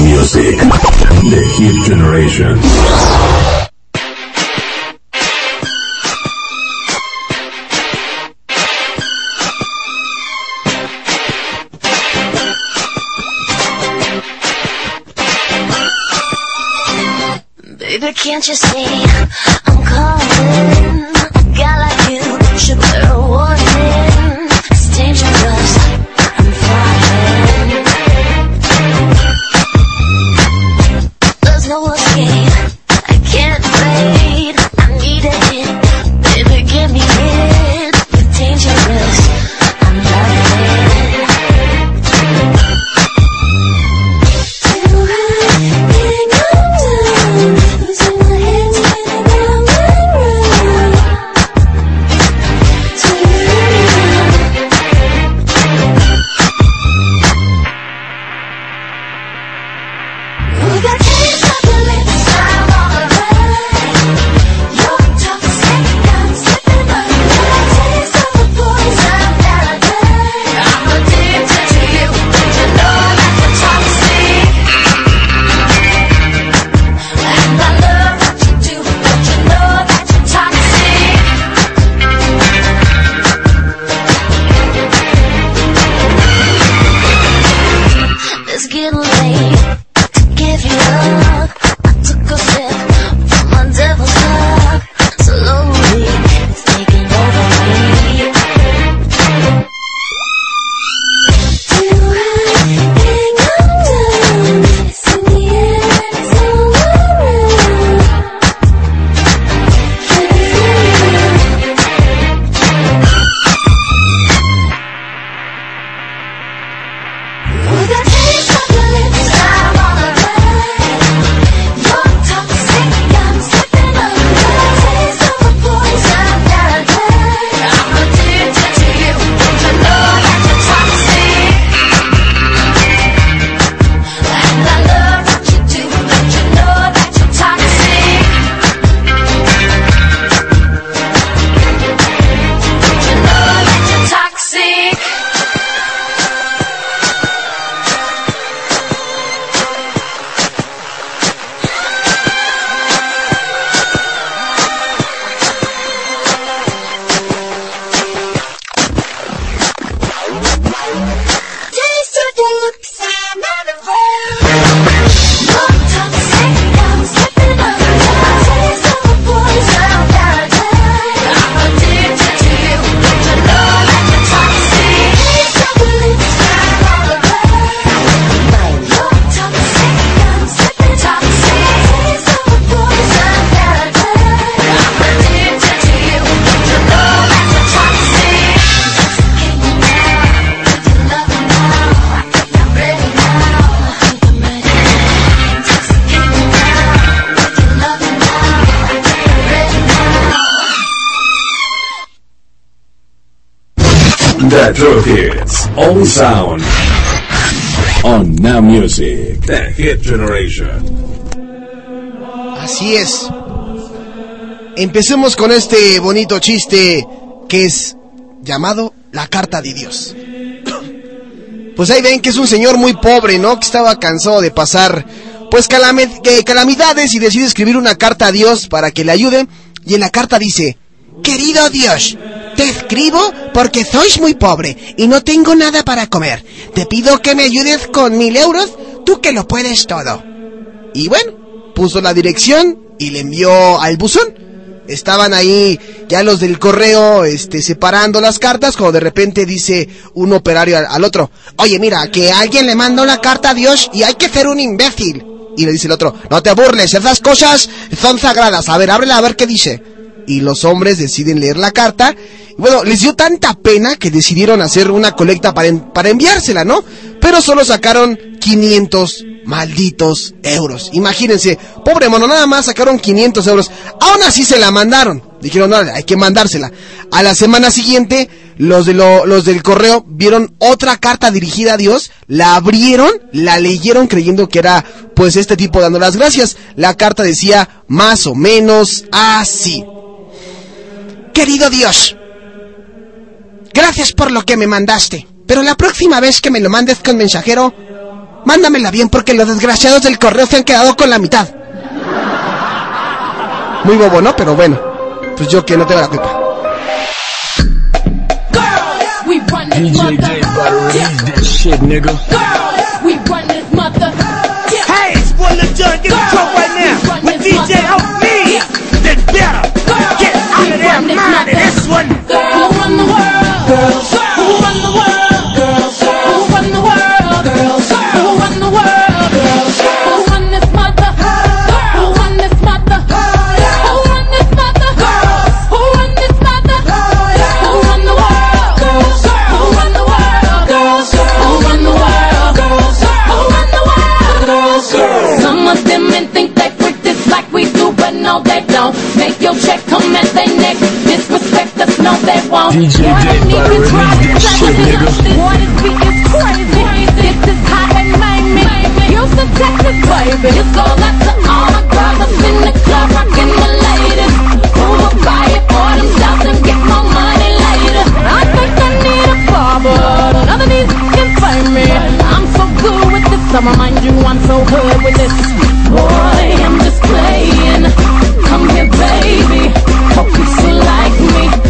S10: Music. The Hit Generation.
S1: Empecemos con este bonito chiste que es llamado La Carta de Dios. (coughs) Pues ahí ven que es un señor muy pobre, ¿no? Que estaba cansado de pasar pues calamidades y decide escribir una carta a Dios para que le ayude. Y en la carta dice, Querido Dios, te escribo porque sois muy pobre y no tengo nada para comer. Te pido que me ayudes con mil euros, tú que lo puedes todo. Y bueno, puso la dirección y le envió al buzón. Estaban ahí ya los del correo este, separando las cartas cuando de repente dice un operario al, otro, oye mira, que alguien le mandó la carta a Dios y hay que ser un imbécil. Y le dice el otro, no te burles, esas cosas son sagradas, a ver, ábrela a ver qué dice. Y los hombres deciden leer la carta. Bueno, les dio tanta pena que decidieron hacer una colecta para, para enviársela, ¿no? Pero solo sacaron 500 malditos euros. Imagínense, pobre mono, nada más sacaron 500 euros. Aún así se la mandaron. Dijeron, no, hay que mandársela. A la semana siguiente, los, de lo- los del correo vieron otra carta dirigida a Dios, la abrieron, la leyeron creyendo que era pues este tipo dando las gracias. La carta decía más o menos así. Querido Dios, gracias por lo que me mandaste, Pero la próxima vez que me lo mandes con mensajero, mándamela bien porque los desgraciados del correo se han quedado con la mitad. Muy bobo, ¿no? Pero bueno, pues yo que no tengo la culpa.
S24: We run this
S34: DJ
S35: their mind this one.
S24: Run the world? Girls. Who run the world? Girls. Who run the world? Girls. Who run the world? Girls. Who run this mother? Who run this mother? Who run this mother? Girls. Who run this mother? Who run the world? Girls. Who run the world? Girls. Who run the world? Girls. Who run the world? Girls. Some of them men think they freak this like we do, but no they don't. Make your check come at they neck. Us, no they won't.
S34: DJ
S24: Boy, don't
S34: better
S24: even try to
S34: shit, nigga.
S24: Boy, this beat is crazy. This is how they made me. Houston, Texas, baby. This goes out to all my in the club, rockin' the ladies. Who will buy it for themselves and get more money later? I think I need a barber. None of these can find me. I'm so good with this. I remind you, I'm so good with this. Boy, I'm just playing. Come here, baby. Hope you still like me.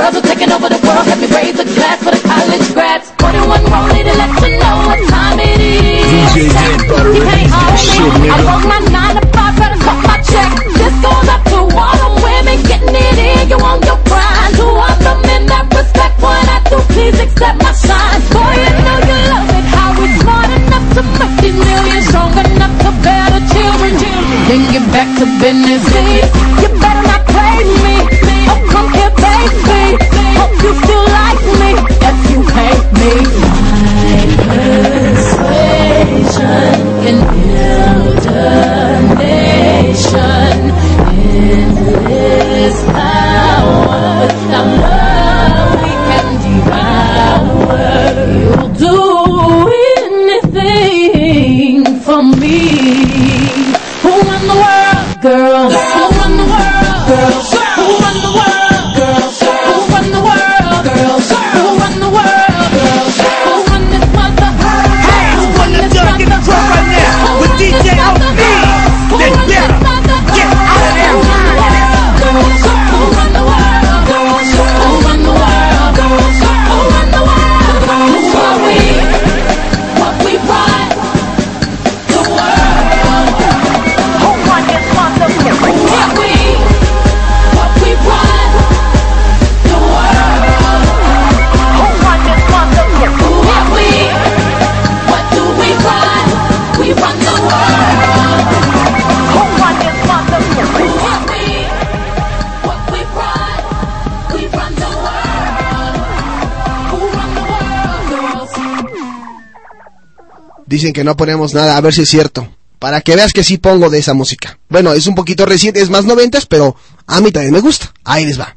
S24: girls are taking over the world. Let me raise a glass for the college grads. More than one rollie to let you know what time it is.
S34: DJ J better
S24: You
S34: release
S24: can't
S34: that
S24: me. I work my nine to five, better cut my check. This goes up to all the women getting it in. You on your grind. To all the men that respect what I do, please accept my shine. Boy, you know you love it. How we smart enough to make these millions, strong enough to bear the children. Then get back to business. Please, hate me, my persuasion
S1: Dicen que no ponemos nada, a ver si es cierto. Para que veas que sí pongo de esa música. Bueno, es un poquito reciente, es más noventas, pero a mí también me gusta. Ahí les va.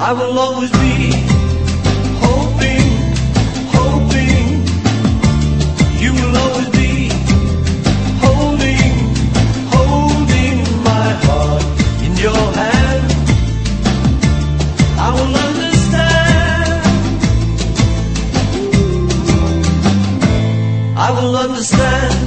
S36: I will always be I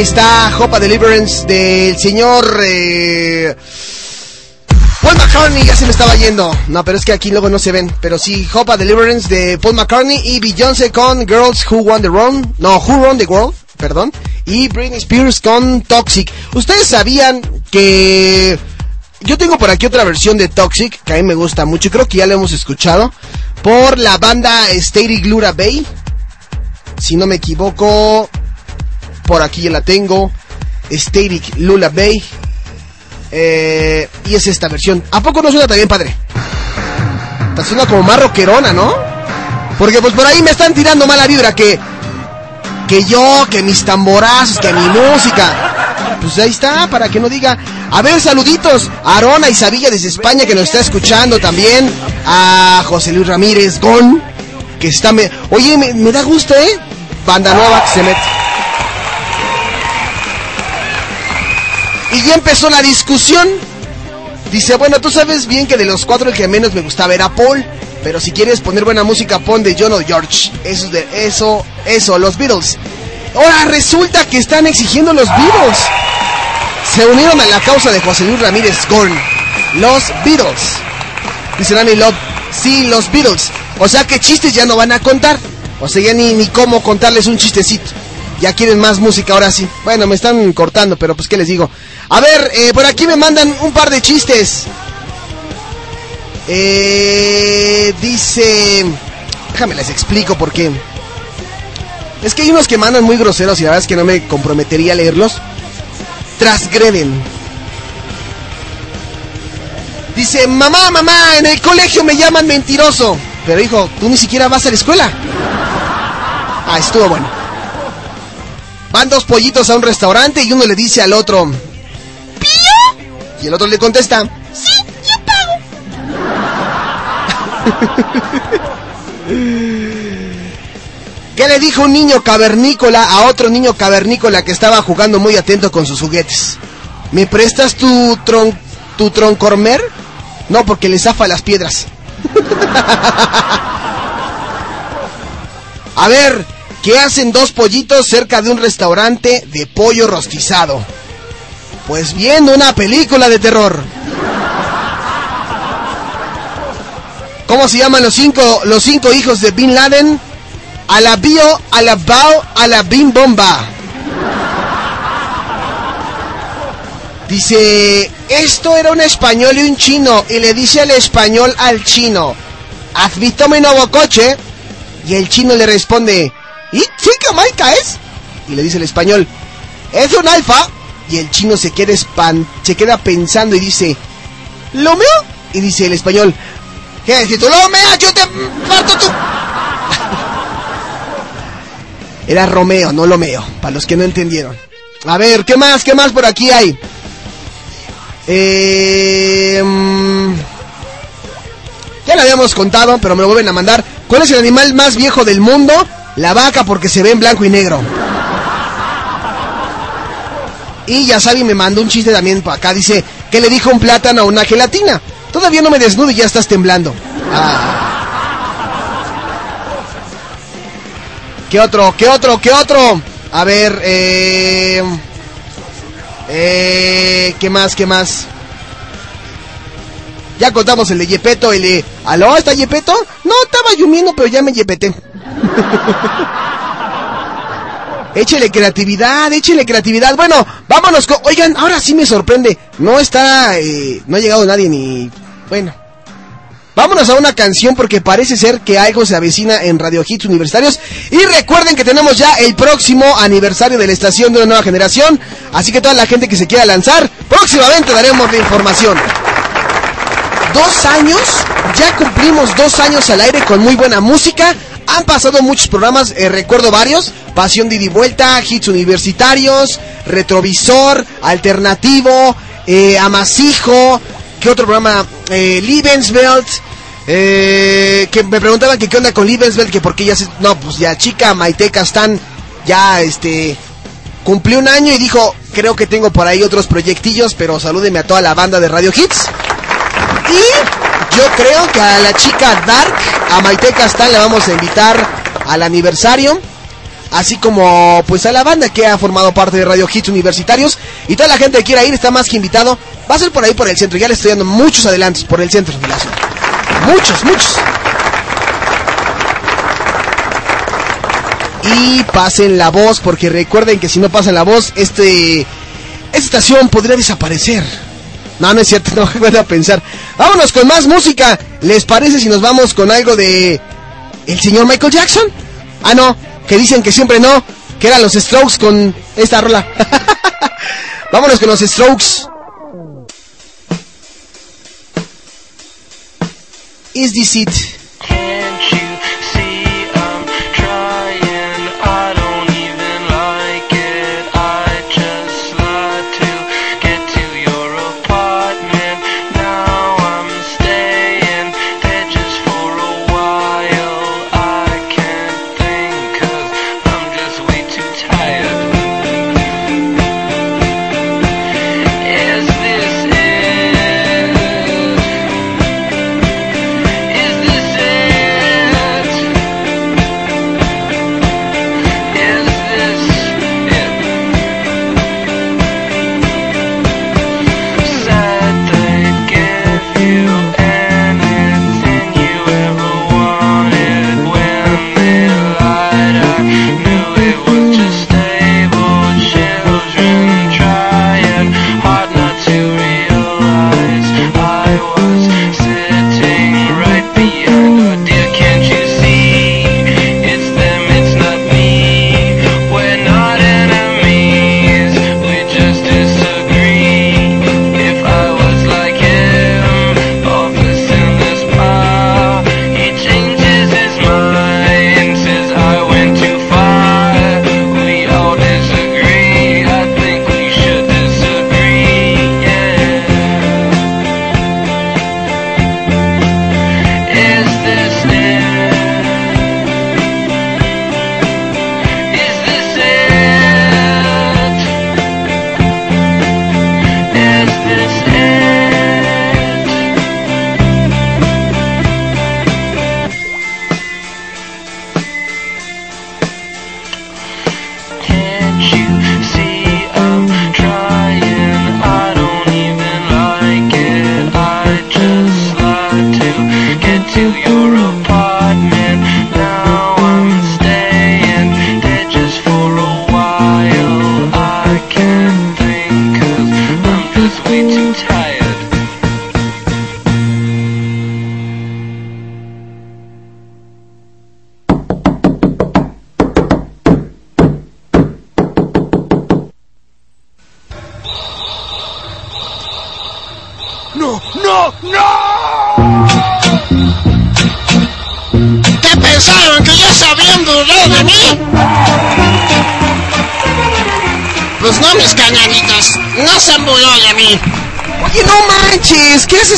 S1: Está Hopa Deliverance del señor eh, Paul McCartney. Ya se me estaba yendo. No, pero es que aquí luego no se ven. Pero sí, Hopa Deliverance de Paul McCartney y Beyoncé con Girls Who Won the World. No, Who Won the World. Perdón. Y Britney Spears con Toxic. Ustedes sabían que yo tengo por aquí otra versión de Toxic que a mí me gusta mucho. Creo que ya la hemos escuchado por la banda Static Lura Bay. Si no me equivoco, por aquí ya la tengo. Static Lula Bay. Eh, y es esta versión. ¿A poco no suena tan bien, padre? Está suena como más rockerona, ¿no? Porque pues por ahí me están tirando mala vibra que... Que yo, que mis tamborazos, que mi música. Pues ahí está, para que no diga. A ver, saluditos a Arona y Sabilla desde España que nos está escuchando también. A José Luis Ramírez Gon, que está... Me... Oye, me, me da gusto, ¿eh? Banda nueva que se mete. Y ya empezó la discusión. Dice, bueno, tú sabes bien que de los cuatro el que menos me gustaba era Paul. Pero si quieres poner buena música, pon de John o George. Eso, es de, eso, eso, los Beatles. Ahora resulta que están exigiendo los Beatles. Se unieron a la causa de José Luis Ramírez Gorn. Los Beatles. Dice Danny Love, sí, los Beatles. O sea que chistes ya no van a contar. O sea, ya ni, ni cómo contarles un chistecito. Ya quieren más música ahora sí. Bueno, me están cortando, pero pues qué les digo. A ver, eh, por aquí me mandan un par de chistes. Eh, dice... Déjame les explico por qué. Es que hay unos que mandan muy groseros y la verdad es que no me comprometería a leerlos. Transgreden. Dice, mamá, mamá, en el colegio me llaman mentiroso. Pero hijo, tú ni siquiera vas a la escuela. Ah, estuvo bueno. Van dos pollitos a un restaurante y uno le dice al otro, ¿Pío? Y el otro le contesta, sí, yo pago. (laughs) ¿Qué le dijo un niño cavernícola a otro niño cavernícola que estaba jugando muy atento con sus juguetes? ¿Me prestas tu tron tu troncormer? No, porque le zafa las piedras. (laughs) A ver, ¿qué hacen dos pollitos cerca de un restaurante de pollo rostizado? Pues viendo una película de terror. ¿Cómo se llaman los cinco, los cinco hijos de Bin Laden? A la bio, a la bao, bomba. Dice, esto era un español y un chino. Y le dice el español al chino, ¿has visto mi nuevo coche? Y el chino le responde, ¿y qué marca es? Y le dice el español, es un alfa. Y el chino se queda, se queda pensando y dice, ¿lo mío? Y dice el español, ¿qué? Si tú lo meas, yo te parto tú. (laughs) Era Romeo, no Lomeo, para los que no entendieron. A ver, ¿qué más? ¿Qué más por aquí hay? Eh, mm, ya lo habíamos contado, pero me lo vuelven a mandar. ¿Cuál es el animal más viejo del mundo? La vaca porque se ve en blanco y negro. Y ya sabe, me mandó un chiste también acá. Dice, ¿qué le dijo un plátano a una gelatina? Todavía no me desnudo y ya estás temblando. Ah. ¿Qué otro? ¿Qué otro? ¿Qué otro? A ver, eh... Eh... ¿Qué más? ¿Qué más? Ya contamos el de Yepeto, el de... ¿Aló? ¿Está Yepeto? No, estaba lloviendo, pero ya me yepeté. (laughs) échele creatividad, échele creatividad. Bueno, vámonos. Oigan, ahora sí me sorprende. No está... eh, no ha llegado nadie ni... Bueno. Vámonos a una canción porque parece ser que algo se avecina en Radio Hits Universitarios. Y recuerden que tenemos ya el próximo aniversario de la estación de una nueva generación. Así que toda la gente que se quiera lanzar, próximamente daremos la información. Dos años, ya cumplimos dos años al aire con muy buena música. Han pasado muchos programas, eh, recuerdo varios. Pasión de y vuelta, hits universitarios, retrovisor, alternativo, eh, amasijo. ¿Qué otro programa? Eh, Lebenswelt. Eh, que me preguntaban que qué onda con Lebenswelt, que porque ya se... No, pues ya chica Maiteca están ya, este... Cumplió un año y dijo, creo que tengo por ahí otros proyectillos, pero salúdeme a toda la banda de Radio Hits. Y yo creo que a la chica Dark, a Maite Castán, le vamos a invitar al aniversario.
S23: así como pues a la banda que ha formado parte de Radio Hits Universitarios y toda la gente que quiera ir está más que invitado. Va a ser por ahí por el centro, ya le estoy dando muchos adelantos por el centro de la. Muchos, muchos. Y pasen la voz, porque recuerden que si no pasan la voz, este esta estación podría desaparecer. No, no es cierto, (laughs) no van a pensar. Vámonos con más música. ¿Les parece si nos vamos con algo de el señor Michael Jackson? Ah, no, que dicen que siempre no, que eran los Strokes con esta rola. (laughs) Vámonos con los Strokes. Is this it?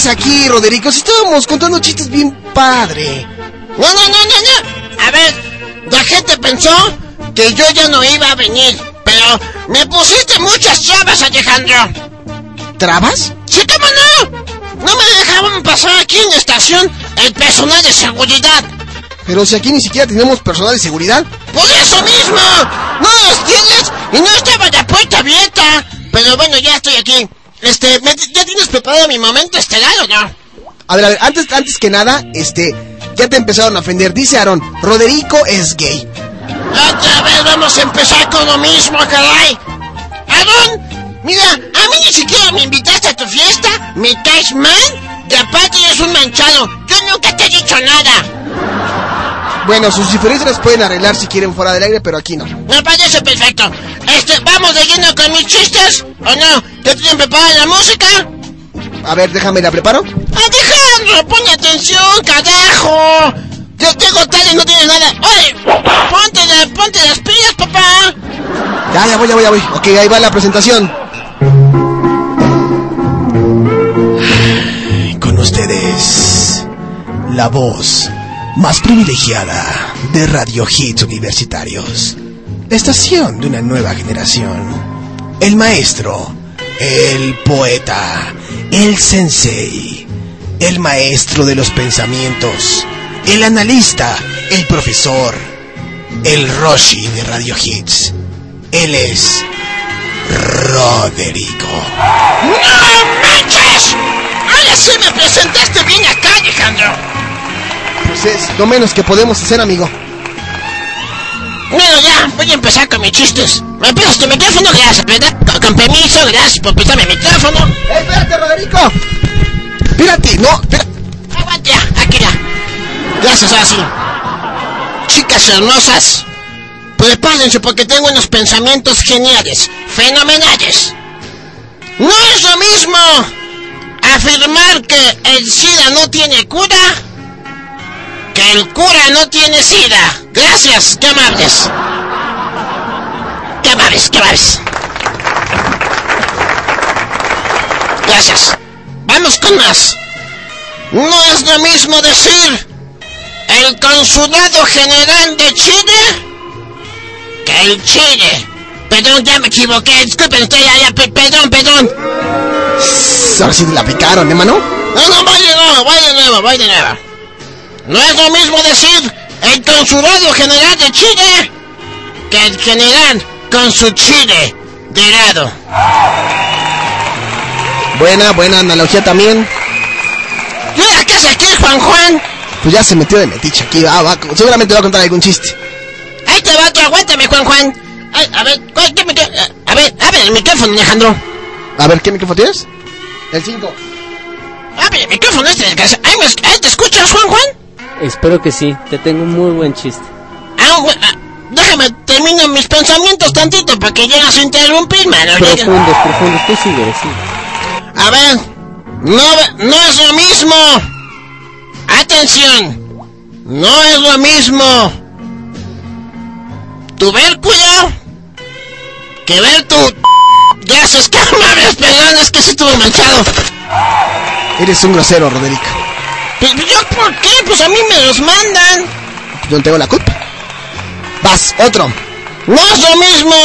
S23: Haces aquí, Roderico? Si estábamos contando chistes bien padre.
S37: No, no, no, no, no. A ver, la gente pensó que yo ya no iba a venir. Pero me pusiste muchas trabas, Alejandro.
S23: ¿Trabas?
S37: Sí, cómo no. No me dejaban pasar aquí en la estación el personal de seguridad.
S23: Pero si aquí ni siquiera tenemos personal de seguridad.
S37: Por eso mismo. No los tienes y no estaba la puerta abierta. Pero bueno, ya estoy aquí. Este, ¿me- ¿ya tienes preparado mi momento estelar o no?
S23: A ver, a ver, antes, antes que nada, este, ya te empezaron a ofender. Dice Aaron, Roderico es gay.
S37: Otra vez vamos a empezar con lo mismo, caray. Aaron, mira, a mí ni siquiera me invitaste a tu fiesta, me caes mal, y aparte eres un manchado. Yo nunca te he dicho nada.
S23: Bueno, sus diferencias las pueden arreglar si quieren fuera del aire, pero aquí no.
S37: Me parece perfecto. Este, ¿vamos de lleno con mis chistes? ¿O no? ¿Te tienen preparada la música?
S23: A ver, déjame, ¿la preparo?
S37: Alejandro, pon atención, carajo. Yo tengo tal y no tienes nada. Oye, ponte, la- ponte las pilas, papá.
S23: Ya, ya voy, ya voy, ya voy. Ok, ahí va la presentación. Con ustedes, la voz más privilegiada de Radio Hits Universitarios. La estación de una nueva generación. El maestro, el poeta, el sensei, el maestro de los pensamientos, el analista, el profesor,
S37: el Roshi de Radio Hits. Él es Roderico. ¡No manches! Ahora sí me presentaste bien acá, Alejandro.
S1: Pues es lo menos que podemos hacer, amigo.
S37: Bueno, ya, voy a empezar con mis chistes. ¿Me prestas tu micrófono? Gracias, ¿verdad? Con, con permiso, gracias por prestarme mi micrófono.
S1: ¡Eh, espérate, Roderico! Espérate, no, espérate.
S37: Aguanta, ya, aquí ya. Gracias, ahora sí. Chicas hermosas, prepárense porque tengo unos pensamientos geniales, fenomenales. No es lo mismo afirmar que el SIDA no tiene cura que el cura no tiene SIDA. Gracias, qué amables. Qué amables, qué amables. Gracias. Vamos con más. No es lo mismo decir el consulado general de Chile que el Chile. Perdón, ya me equivoqué. Disculpen ya, pe- perdón, perdón.
S1: Ahora sí la picaron, ¿eh, mano?
S37: No, no, voy de nuevo, voy de nuevo, voy de nuevo. No es lo mismo decir el consulado general de Chile que el general con su chile de lado.
S1: Buena, buena analogía también.
S37: ¿Y ahora qué hace aquí Juan Juan?
S1: Pues ya se metió de metiche aquí, va, va. Seguramente va a contar algún chiste.
S37: Ahí te va, tú aguántame, Juan Juan. Ay, a ver, ¿cuál- qué micro- eh, A ver, abre el micrófono, Alejandro.
S1: A ver, ¿qué micrófono tienes? El 5.
S37: Abre el micrófono este desgraciado. Ahí, ahí te escuchas, Juan Juan.
S38: Espero que sí, te tengo un muy buen chiste.
S37: Ah, güey, ah, déjame termino mis pensamientos tantito para que llegas a interrumpirme. ¿no?
S38: Profundos, profundos, tú sigue, sigue.
S37: A ver, no, no es lo mismo. Atención, no es lo mismo tubérculo que ver tu... Gracias, que amables, perdón, es que se estuvo manchado.
S1: Eres un grosero, Roderico.
S37: Pero, ¿Yo por qué? Pues a mí me los mandan.
S1: Yo no tengo la culpa. Vas, otro.
S37: No es lo mismo.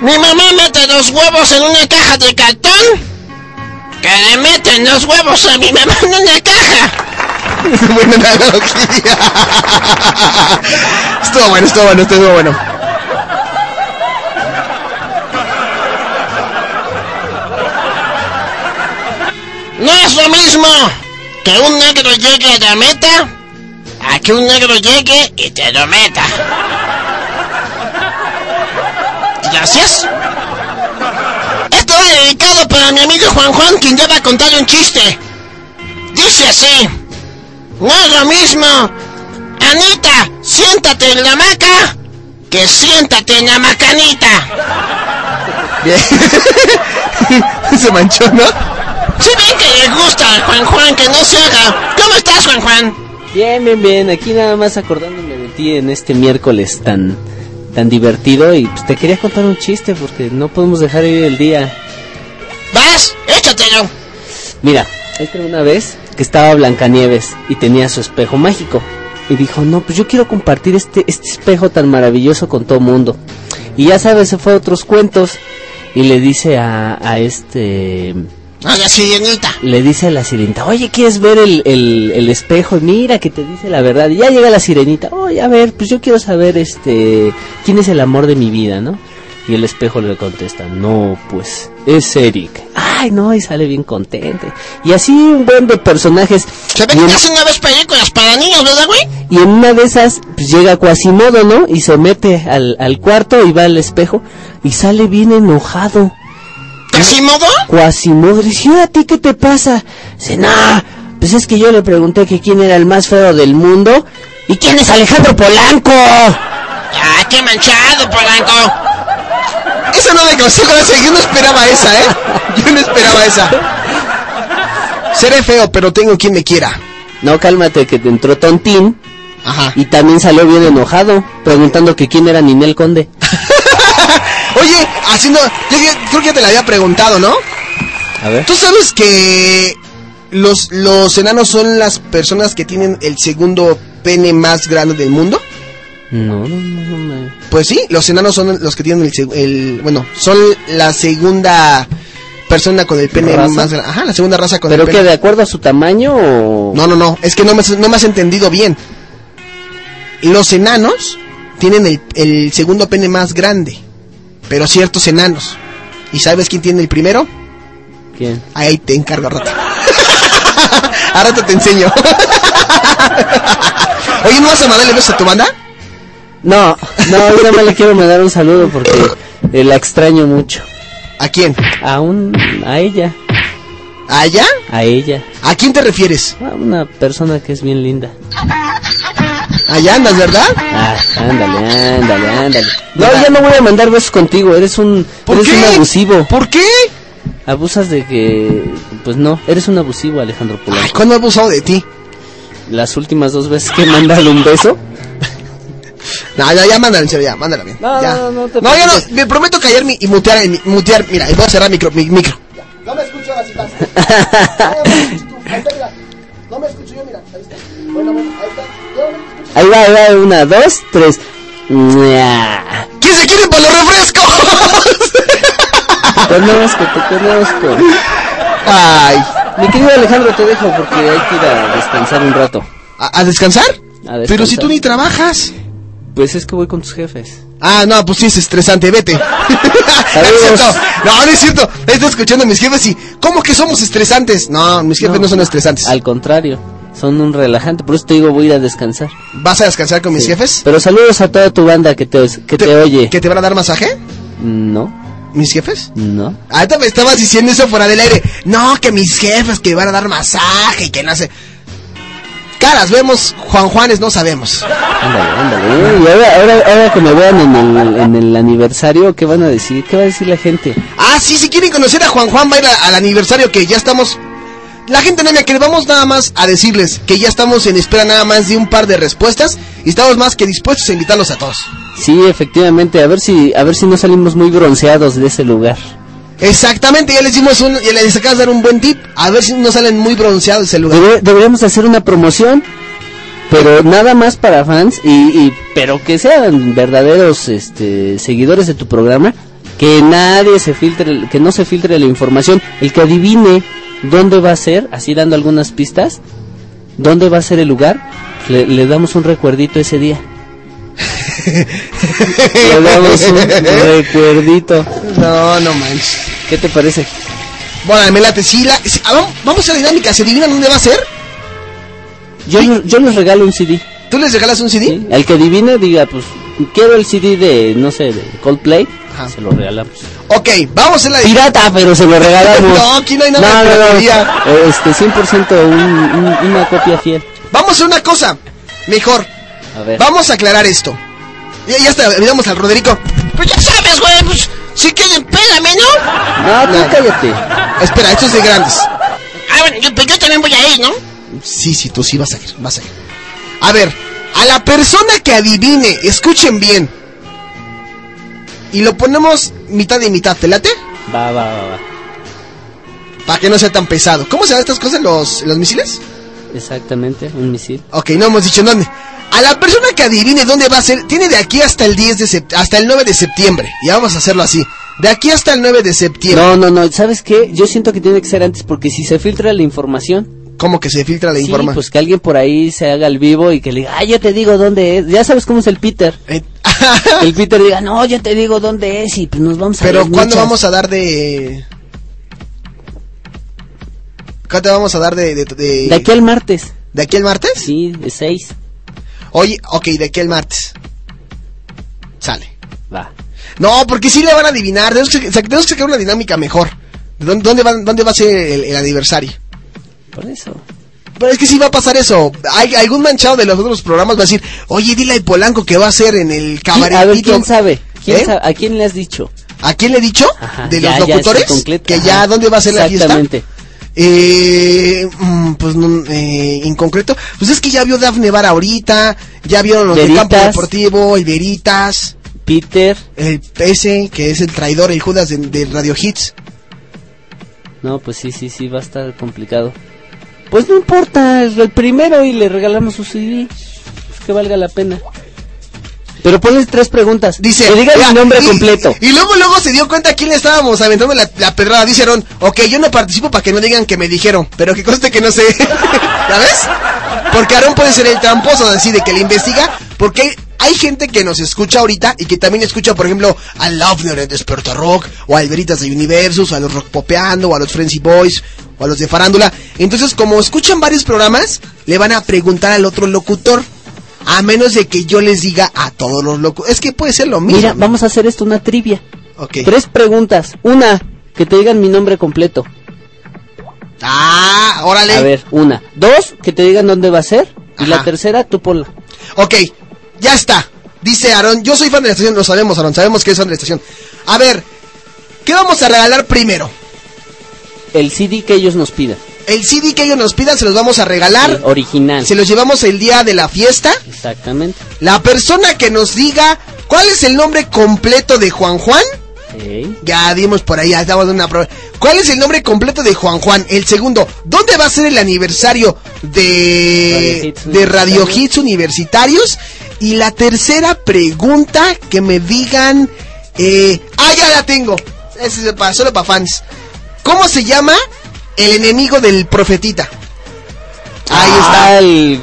S37: Mi mamá mete los huevos en una caja de cartón que le meten los huevos a mi mamá en una caja. (laughs)
S1: Buena analogía. (laughs) estuvo bueno, estuvo bueno, estuvo bueno.
S37: No es lo mismo que un negro llegue a la meta a que un negro llegue y te lo meta. Gracias. Esto va dedicado para mi amigo Juan Juan, quien ya va a contar un chiste. Dice así. No es lo mismo. Anita, siéntate en la hamaca que siéntate en la macanita.
S1: Bien. (laughs) se manchó, ¿no?
S37: Si ven que le gusta Juan Juan que no se haga. ¿Cómo estás, Juan Juan?
S38: Bien, bien, bien. Aquí nada más acordándome de ti en este miércoles tan tan divertido y pues te quería contar un chiste porque no podemos dejar ir el día.
S37: ¿Vas? Échatelo.
S38: Mira, esta una vez que estaba Blancanieves y tenía su espejo mágico y dijo, no, pues yo quiero compartir este este espejo tan maravilloso con todo mundo. Y ya sabes, se fue a otros cuentos y le dice a, a este
S37: A la sirenita.
S38: le dice a la sirenita, oye, ¿quieres ver el, el, el espejo? Mira que te dice la verdad. Y ya llega la sirenita, oye, a ver, pues yo quiero saber, este, quién es el amor de mi vida, ¿no? Y el espejo le contesta, no, pues, es Eric. Ay, no, y sale bien contente. Y así un buen de personajes.
S37: Se ve que
S38: en-
S37: hacen una vez películas para niños, ¿verdad, güey?
S38: y en una de esas, pues llega Quasimodo, ¿no? Y se mete al, al cuarto y va al espejo y sale bien enojado.
S37: ¿Quasimodo?
S38: Quasimodo. "¿Y a ti qué te pasa? Dice, pues es que yo le pregunté que quién era el más feo del mundo. ¿Y quién es Alejandro Polanco?
S37: Ah, qué manchado, Polanco.
S1: Esa no causó gracia, yo no esperaba esa, ¿eh? Yo no esperaba esa. Seré feo, pero tengo quien me quiera.
S38: No, cálmate, que te entró Tontín.
S1: Ajá.
S38: Y también salió bien enojado, preguntando que quién era Ninel Conde. (laughs)
S1: Oye, haciendo. Yo, creo que ya te la había preguntado, ¿no?
S38: A ver.
S1: ¿Tú sabes que los, los enanos son las personas que tienen el segundo pene más grande del mundo?
S38: No, no, no,
S1: Pues sí, los enanos son los que tienen el, el bueno, son la segunda persona con el pene
S38: ¿Raza?
S1: más grande. Ajá, la segunda raza con
S38: ¿Pero
S1: el
S38: que
S1: pene.
S38: de acuerdo a su tamaño o...?
S1: No, no, no, es que no me, no me has entendido bien. los enanos tienen el, el segundo pene más grande, pero ciertos enanos. ¿Y sabes quién tiene el primero?
S38: ¿Quién?
S1: Ahí te encargo a rato. (laughs) a rato te enseño. (laughs) Oye, ¿no vas a mandarle besos a tu banda?
S38: No, no, yo nada le quiero mandar un saludo porque eh, la extraño mucho.
S1: ¿A quién?
S38: A un, a ella,
S1: ¿A ella?
S38: a ella,
S1: ¿A quién te refieres?
S38: a una persona que es bien linda.
S1: Allá andas, ¿verdad?
S38: Ah, ándale, ándale, ándale. No, ya no voy a mandar besos contigo, eres un,
S1: ¿Por
S38: eres
S1: qué?
S38: un abusivo.
S1: ¿Por qué?
S38: Abusas de que, pues no, eres un abusivo, Alejandro Polanco.
S1: Ay, ¿cuándo he abusado de ti?
S38: Las últimas dos veces que he mandado un beso. (laughs)
S1: No, ya, ya, mándala en serio, ya, mándala bien.
S38: No,
S1: ya.
S38: no, no te
S1: No, ya no, me prometo callar mi, y mutear, y mutear, mira, y voy a cerrar micro, mi micro. No me escucho ahora, si pasa. (laughs) Ahí está, mira. No me escucho yo, mira, ahí está. Bueno, bueno, ahí está.
S38: Ahí va, ahí va, una, dos, tres.
S1: ¿Quién se quiere para los refrescos?
S38: Te (laughs) conozco, te conozco.
S1: Ay.
S38: Mi querido Alejandro, te dejo porque hay que ir a descansar un rato.
S1: ¿A, a descansar?
S38: A
S1: Pero si
S38: descansar.
S1: tú ni trabajas.
S38: Pues es que voy con tus jefes.
S1: Ah, no, pues sí es estresante, vete. (laughs) es. No, no es cierto. Estoy escuchando a mis jefes y, ¿cómo que somos estresantes? No, mis jefes no, son estresantes.
S38: Al contrario, son un relajante. Por eso te digo, voy a ir a descansar.
S1: ¿Vas a descansar con mis
S38: Sí.
S1: jefes?
S38: Pero saludos a toda tu banda que te, que te, oye.
S1: ¿Que te van a dar masaje?
S38: No,
S1: ¿Mis jefes?
S38: no.
S1: Ahorita me estabas diciendo eso fuera del aire. No, que mis jefes que van a dar masaje y que no sé. Caras vemos, Juan Juanes no sabemos.
S38: Ándale, ándale. Y ahora, ahora, ahora que me vean en el, en el aniversario, ¿qué van a decir? ¿Qué va a decir la gente?
S1: Ah, sí, si quieren conocer a Juan Juan, va a ir al aniversario que ya estamos. La gente no me que vamos nada más a decirles que ya estamos en espera nada más de un par de respuestas y estamos más que dispuestos a invitarlos a todos.
S38: Sí, efectivamente, a ver si, a ver si no salimos muy bronceados de ese lugar.
S1: Exactamente, ya les dimos un, ya les acabas de dar un buen tip, a ver si no salen muy bronceados ese lugar.
S38: Debe- deberíamos hacer una promoción, pero nada más para fans y, y- pero que sean verdaderos este seguidores de tu programa, que nadie se filtre, que no se filtre la información, el que adivine dónde va a ser, así dando algunas pistas, dónde va a ser el lugar, le, le damos un recuerdito ese día. (laughs) le damos un recuerdito.
S1: No, no manches.
S38: ¿Qué te parece?
S1: Bueno, me late, sí, la, sí, ah, vamos- a la dinámica, ¿se adivinan dónde va a ser?
S38: Yo, yo les regalo un CD.
S1: ¿Tú les regalas un CD?
S38: Al que adivine diga, pues quiero el CD de, no sé, de Coldplay, se lo regalamos.
S1: Ok, vamos a la
S38: Pirata, pero se lo regalamos. (laughs)
S1: No, aquí no hay nada de
S38: no, no. Este, 100% un- un- una copia fiel.
S1: Vamos a hacer una cosa, mejor,
S38: A ver.
S1: vamos a aclarar esto. Ya, ya está, olvidamos al Roderico.
S37: Pues ya sabes, güey, pues si quieren, pégame, ¿no?
S38: No, tú cállate.
S1: Espera, esto es de grandes.
S37: Ah, bueno, yo, pues yo también voy a ir, ¿no?
S1: Sí, sí, tú sí vas a ir, vas a ir. A ver, a la persona que adivine, escuchen bien. Y lo ponemos mitad y mitad, ¿te late?
S38: Va, va, va, va.
S1: Para que no sea tan pesado. ¿Cómo se llaman estas cosas, los, los misiles?
S38: Exactamente, un misil.
S1: Ok, no hemos dicho en dónde. A la persona que adivine dónde va a ser, tiene de aquí hasta el 10 de hasta el 9 de septiembre. Y vamos a hacerlo así. De aquí hasta el 9 de septiembre.
S38: No, no, no, ¿sabes qué? Yo siento que tiene que ser antes porque si se filtra la información.
S1: ¿Cómo que se filtra la
S38: sí,
S1: información?
S38: pues que alguien por ahí se haga el vivo y que le diga, ah, yo te digo dónde es. Ya sabes cómo es el Peter. (laughs) el Peter diga, no, yo te digo dónde es y pues nos vamos a
S1: Pero ¿cuándo
S38: michas".
S1: vamos a dar de...? ¿Cuándo vamos a dar de, de, de-
S38: De aquí al martes.
S1: ¿De aquí al martes?
S38: Sí, de 6.
S1: Oye, ok, de aquí al martes. Sale.
S38: Va.
S1: No, porque sí le van a adivinar. Tenemos que, tenemos que sacar una dinámica mejor. ¿De ¿Dónde, dónde, va, dónde va a ser el, el aniversario?
S38: Por eso.
S1: Pero es que sí va a pasar eso. Hay, algún manchado de los otros programas va a decir, oye, dile a Polanco que va a ser en el
S38: ¿Quién-
S1: cabaretito.
S38: A ver, ¿quién sabe? ¿Quién
S1: ¿Eh?
S38: sabe? ¿A quién le has dicho?
S1: ¿A quién le he dicho?
S38: Ajá,
S1: de
S38: ya,
S1: los locutores. que
S38: Ajá.
S1: ya, ¿dónde va a ser la fiesta?
S38: Exactamente.
S1: Eh, mm, pues eh, en concreto, pues es que ya vio Dafne Bar ahorita, ya vieron los de
S38: Veritas.
S1: Campo Deportivo, el Veritas,
S38: Peter.
S1: el ese que es el traidor, el Judas de, de Radio Hits.
S38: No, pues sí, sí, sí, va a estar complicado. Pues no importa, es el primero y le regalamos su CD. Que valga la pena. Pero ponle tres preguntas.
S1: Dice,
S38: que diga
S1: ya,
S38: mi nombre
S1: y-
S38: completo.
S1: Y luego, luego se dio cuenta a quién le estábamos aventando la, la pedrada. Dice Aaron, ok, yo no participo para que no digan que me dijeron, pero que conste que no sé. (laughs) ¿Ya ves? Porque Aaron puede ser el tramposo, así de que le investiga, Porque hay, hay gente que nos escucha ahorita y que también escucha, por ejemplo, al Lofner en Desperta Rock, o al Veritas de Universus, o a los Rock Popeando, o a los Frenzy Boys, o a los de Farándula. Entonces, como escuchan varios programas, le van a preguntar al otro locutor. A menos de que yo les diga a todos los locutores. Es que puede ser lo mismo.
S38: Mira, vamos a hacer esto una trivia.
S1: Ok.
S38: Tres preguntas. Una, que te digan mi nombre completo.
S1: Ah, órale.
S38: A ver, una. Dos, que te digan dónde va a ser. Y
S1: Ajá.
S38: la tercera, tú ponla.
S1: Ok, ya está. Dice Aaron, yo soy fan de la estación, lo sabemos, Aaron, sabemos que es fan de la estación. A ver, ¿qué vamos a regalar primero?
S38: El CD que ellos nos pidan.
S1: El CD que ellos nos pidan se los vamos a regalar.
S38: El original.
S1: Se los llevamos el día de la fiesta.
S38: Exactamente.
S1: La persona que nos diga cuál es el nombre completo de Juan Juan. Ya dimos por ahí, ya estamos dando una prueba. ¿Cuál es el nombre completo de Juan Juan? El segundo, ¿dónde va a ser el aniversario
S38: Radio
S1: de,
S38: Hits
S1: de Radio. Hits Universitarios? Y la tercera pregunta, que me digan... Eh, ah, ya la tengo. Ese es para, solo para fans. ¿Cómo se llama el enemigo del profetita? Ahí está.
S38: Ah, el-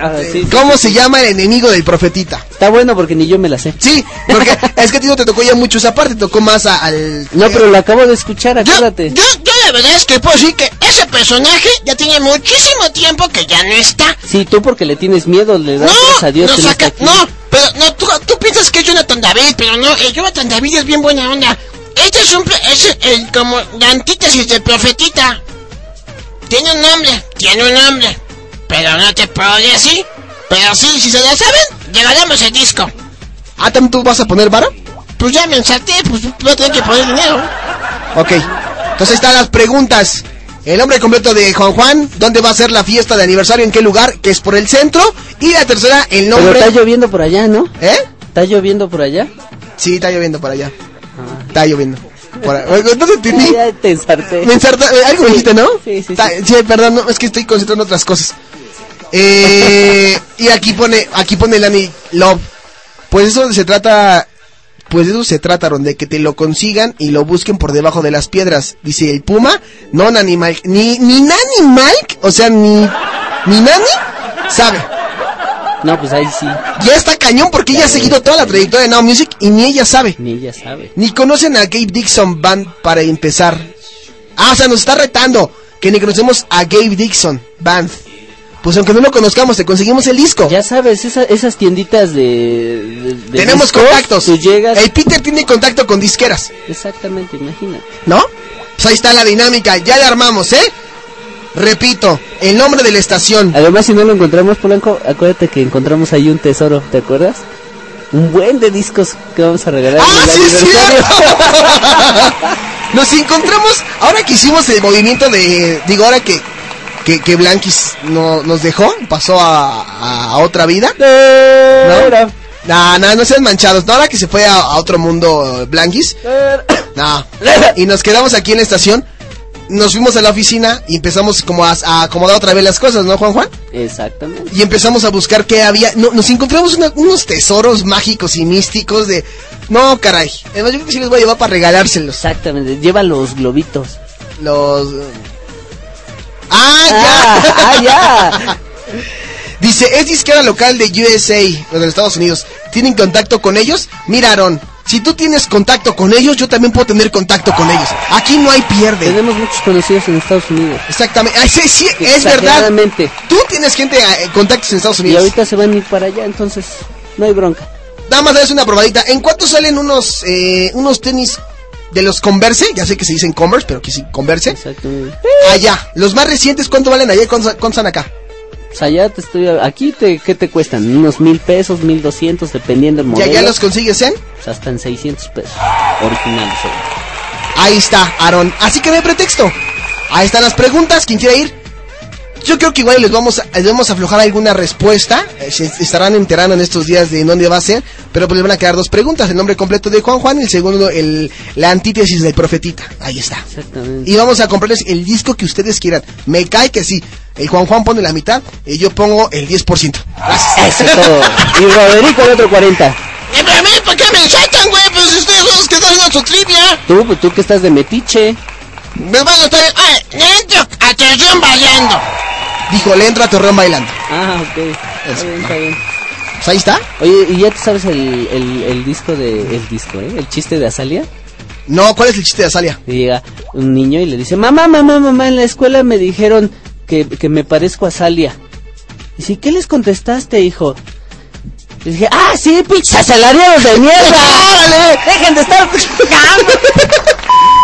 S38: Ah,
S1: ¿Cómo se llama el enemigo del profetita?
S38: Está bueno porque ni yo me la sé.
S1: Sí, porque (laughs) es que a ti no te tocó ya mucho esa parte, te tocó más a- al...
S38: No, pero lo acabo de escuchar, acuérdate.
S37: Yo, yo la verdad es que puedo decir que ese personaje ya tiene muchísimo tiempo que ya no está.
S38: Sí, tú porque le tienes miedo, le das
S37: No,
S38: gracias a Dios
S37: no
S38: que
S37: saca,
S38: está
S37: no, pero no, tú, tú piensas que es Jonathan David, pero no, el Jonathan David es bien buena onda. Este es un, es el, como la antítesis del profetita. Tiene un nombre, tiene un nombre, pero no te puedo decir. Pero sí, si se la saben, llegaremos el disco.
S1: Ah, ¿también tú vas a poner vara?
S37: Pues ya me ensarté, pues voy a tener que poner dinero.
S1: Ok. Entonces están las preguntas. El nombre completo de Juan Juan, dónde va a ser la fiesta de aniversario, en qué lugar, que es por el centro. Y la tercera, el
S38: Pero
S1: nombre...
S38: está lloviendo por allá, ¿no?
S1: ¿Eh?
S38: ¿Está lloviendo por allá?
S1: Sí, está lloviendo por allá. Está lloviendo. Entendí.
S38: Ya te ensarté.
S1: Me ensarta- eh, Algo me dijiste, ¿no?
S38: Sí, sí, sí.
S1: sí, perdón, no, es que estoy concentrando en otras cosas. Eh, y aquí pone, aquí pone Lani Love. Pues eso se trata, pues eso se trata, de que te lo consigan y lo busquen por debajo de las piedras. Dice el Puma, no Nani Mike, ni, ni Nani Mike, o sea, ni, ni Nani, sabe.
S38: No, pues ahí sí.
S1: Ya está cañón porque ella ha seguido toda la trayectoria de Now Music y ni ella sabe.
S38: Ni ella sabe.
S1: Ni conocen a Gabe Dixon Band para empezar. Ah, o sea, nos está retando que ni conocemos a Gabe Dixon Band. Pues aunque no lo conozcamos, te conseguimos el disco.
S38: Ya sabes, esa- esas tienditas de, de- de
S1: Tenemos
S38: discos,
S1: contactos.
S38: Tú llegas.
S1: El Peter tiene contacto con disqueras,
S38: Exactamente, imagínate.
S1: ¿no? Pues ahí está la dinámica, ya la armamos, ¿eh? Repito, el nombre de la estación.
S38: Además, si no lo encontramos, Polanco, acuérdate que encontramos ahí un tesoro, ¿te acuerdas? Un buen de discos que vamos a regalar.
S1: ¡Ah,
S38: en el
S1: sí es
S38: aniversario.
S1: cierto! (laughs) Nos encontramos, ahora que hicimos el movimiento de, digo, ahora que, que, que Blanquis no, nos dejó, pasó a, a- a otra vida. ¿No? No, no, no sean manchados. No, ahora que se fue a, a otro mundo Blanquis. No. Y nos quedamos aquí en la estación. Nos fuimos a la oficina y empezamos como a, a acomodar otra vez las cosas, ¿no, Juan Juan?
S38: Exactamente.
S1: Y empezamos a buscar qué había. No, nos encontramos una- unos tesoros mágicos y místicos de... No, caray. Además, yo creo que sí les voy a llevar para regalárselos.
S38: Exactamente, lleva los globitos.
S1: Los... ¡Ah,
S38: Ah,
S1: ya!
S38: ah, (laughs) ya.
S1: Dice, es disquera local de USA, de los Estados Unidos. ¿Tienen contacto con ellos? Mira, Aaron, si tú tienes contacto con ellos, yo también puedo tener contacto con ellos. Aquí no hay pierde.
S38: Tenemos muchos conocidos en Estados Unidos.
S1: Exactamente. Ay, sí, sí, es verdad. Tú tienes gente, eh, contactos en Estados
S38: Y
S1: Unidos.
S38: ahorita se van a ir para allá, entonces no hay bronca.
S1: Nada más dales una probadita. ¿En cuánto salen unos eh, unos tenis de los Converse? Ya sé que se dicen Converse, pero que sí, Converse.
S38: Exactamente.
S1: Allá. Los más recientes, ¿cuánto valen allá y cuánto, cuánto están acá?
S38: O sea, ya te estoy... Aquí, te, ¿qué te cuestan? Unos mil pesos, mil doscientos, dependiendo del
S1: ¿Ya,
S38: modelo.
S1: ya los consigues en?
S38: Pues hasta en 600 pesos. Originales.
S1: Ahí está, Aaron. Así que no hay pretexto. Ahí están las preguntas. ¿Quién quiere ir? Yo creo que igual les vamos, a, les vamos a aflojar alguna respuesta. Eh, Se estarán enterando en estos días de dónde va a ser. Pero pues les van a quedar dos preguntas. El nombre completo de Juan Juan y el segundo, el, la antítesis del profetita. Ahí está.
S38: Exactamente.
S1: Y vamos a comprarles el disco que ustedes quieran. Me cae que sí. El Juan Juan pone la mitad y yo pongo el 10%. Gracias.
S38: Eso es todo. Y Roderico el otro 40.
S37: Eh, pero a mí, ¿por qué me insultan, güey? Pues ustedes son los que están haciendo su trivia.
S38: Tú, pues tú que estás de metiche.
S37: Me van a estar... ¡Ay, atención bailando!
S1: Dijo, le entro a Torreón bailando.
S38: Ah, ok. Está bien, está bien.
S1: Pues ahí está.
S38: Oye, ¿y ya te sabes el, el, el disco de... El disco, ¿eh? El chiste de Azalia.
S1: No, ¿cuál es el chiste de Azalia?
S38: Y llega un niño y le dice, mamá, mamá, mamá, en la escuela me dijeron que, que me parezco a Azalia. Y dice, ¿qué les contestaste, hijo? Y dije, ah, sí, pinches asalariados de mierda. (laughs)
S1: ¡Órale!
S38: Dejen de estar (laughs)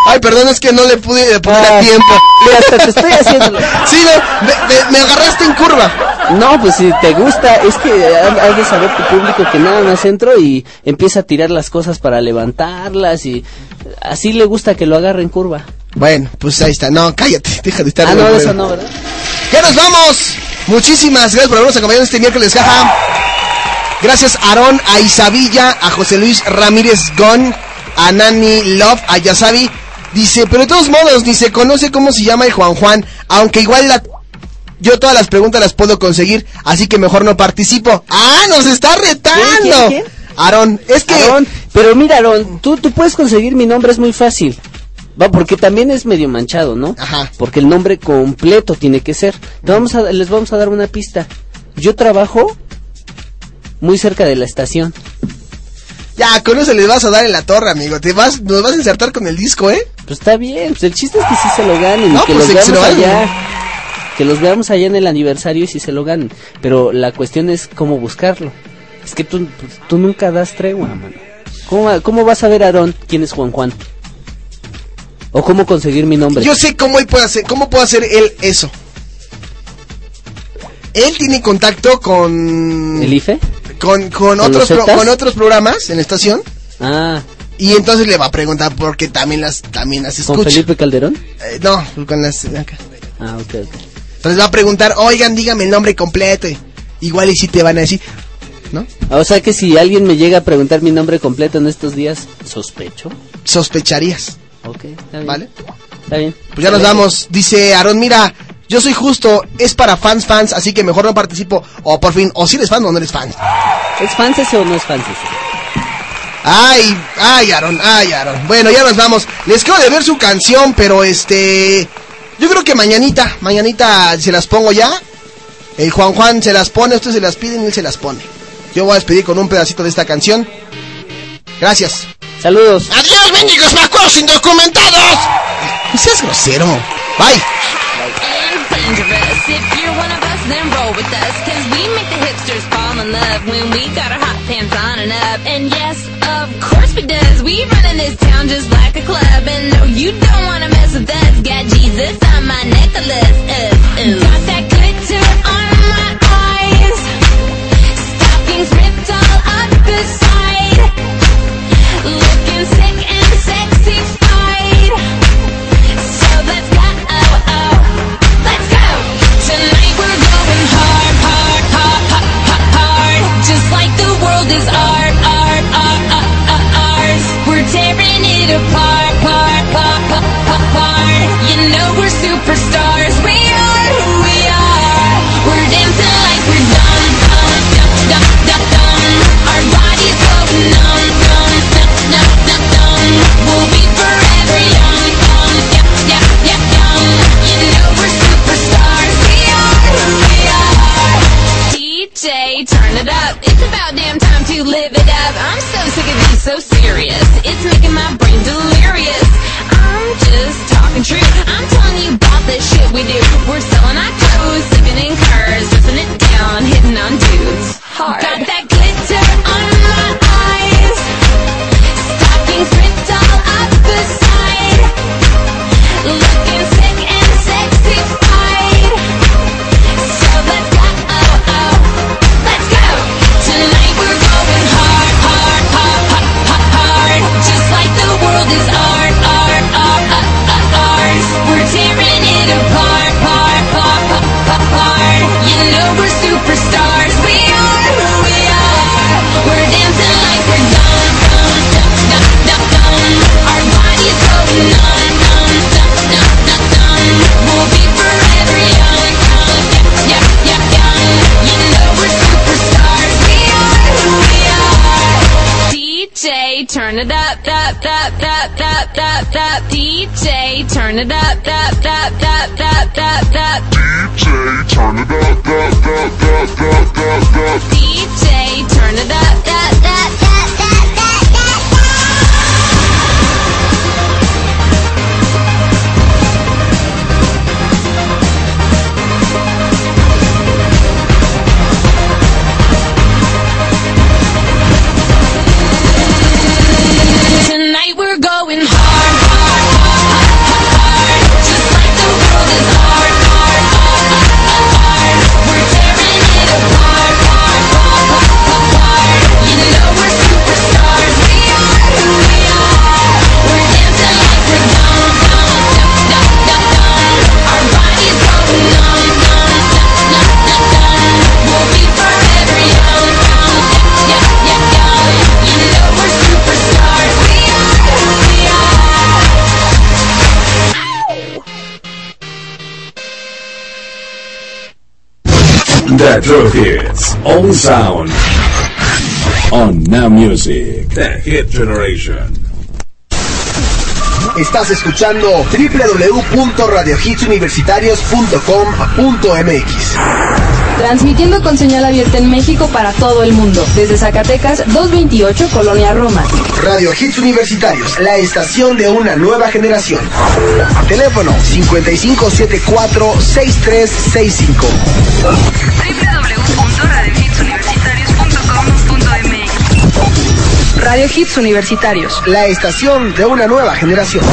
S1: Ay, perdón, es que no le pude poner a
S38: Ah.
S1: tiempo.
S38: Hasta te estoy haciendo.
S1: Sí, no, me, me- me agarraste en curva.
S38: No, pues si te gusta, es que ha- has de saber tu público que nada más entro y empieza a tirar las cosas para levantarlas y así le gusta que lo agarre en curva.
S1: Bueno, pues ahí está. No, cállate, deja de estar.
S38: Ah, no, eso no, ¿verdad?
S1: ¡Ya nos vamos! Muchísimas gracias por habernos acompañado este miércoles, jaja. Gracias a Aarón, a Isabilla, a José Luis Ramírez Gon, a Nani Love, a Yasabi. Dice, pero de todos modos, ni se conoce cómo se llama el Juan Juan, aunque igual la... Yo todas las preguntas las puedo conseguir, así que mejor no participo. ¡Ah, nos está retando! Aarón, es que...
S38: Aarón, pero mira, Aarón, tú, tú puedes conseguir mi nombre, es muy fácil. Va, porque también es medio manchado, ¿no?
S1: Ajá.
S38: Porque el nombre completo tiene que ser. Te vamos a, les vamos a dar una pista. Yo trabajo muy cerca de la estación.
S1: Ya, con eso les vas a dar en la torre, amigo. Te vas, nos vas a insertar con el disco, ¿eh?
S38: Pues está bien, pues el chiste es que sí se lo ganen
S1: No,
S38: que
S1: pues
S38: los veamos
S1: lo
S38: allá. Que los veamos allá en el aniversario y si se lo ganen. Pero la cuestión es cómo buscarlo. Es que tú, pues, tú nunca das tregua, mano. ¿Cómo, ¿Cómo vas a ver, Aarón, quién es Juan Juan? ¿O cómo conseguir mi nombre?
S1: Yo sé cómo él puede hacer, cómo puede hacer él eso. Él tiene contacto con
S38: ¿El IFE?
S1: Con, con
S38: ¿Con
S1: otros pro- con otros programas en la estación
S38: Ah,
S1: y entonces le va a preguntar por qué también las también las
S38: ¿con
S1: escucha.
S38: Felipe Calderón?
S1: Eh, no, con las acá.
S38: Ah, ok, ok.
S1: Entonces va a preguntar, "Oigan, dígame el nombre completo." Igual y si te van a decir, ¿no?
S38: O sea que si alguien me llega a preguntar mi nombre completo en estos días, sospecho.
S1: Sospecharías,
S38: Ok, está bien.
S1: ¿vale?
S38: Está bien.
S1: Pues ya nos vamos. Dice Aaron, mira, yo soy justo, es para fans fans, así que mejor no participo. O por fin, o si eres fan o no eres fan.
S38: ¿Es fans ese o no es fans ese?
S1: Ay, ay, Aaron, ay, Aaron. Bueno, ya nos vamos. Les quiero de ver su canción, pero este. Yo creo que mañanita, mañanita se las pongo ya. El Juan Juan se las pone, ustedes se las piden y él se las pone. Yo voy a despedir con un pedacito de esta canción. Gracias.
S38: Saludos.
S37: ¡Adiós, mendigos macuos indocumentados!
S1: No seas grosero. Bye.
S28: Dangerous. If you're one of us, then roll with us. Cause we make the hipsters fall in love when we got our hot pants on and up. And yes, of course we does. We run in this town just like a club. And no, you don't wanna mess with us. Got Jesus on my necklace. Uh, uh. Got that turn it up, up, up,
S24: up, up, up, up.
S28: DJ, turn it up, up, up,
S3: True Hits. All Sound. On Now Music. The Hit Generation.
S1: Estás escuchando www.radiohitsuniversitarios.com.mx
S22: Transmitiendo con señal abierta en México para todo el mundo. Desde Zacatecas 228, Colonia Roma.
S1: Radio Hits Universitarios, la estación de una nueva generación. Teléfono 5574-6365.
S22: Radio Hits Universitarios.
S1: La estación de una nueva generación.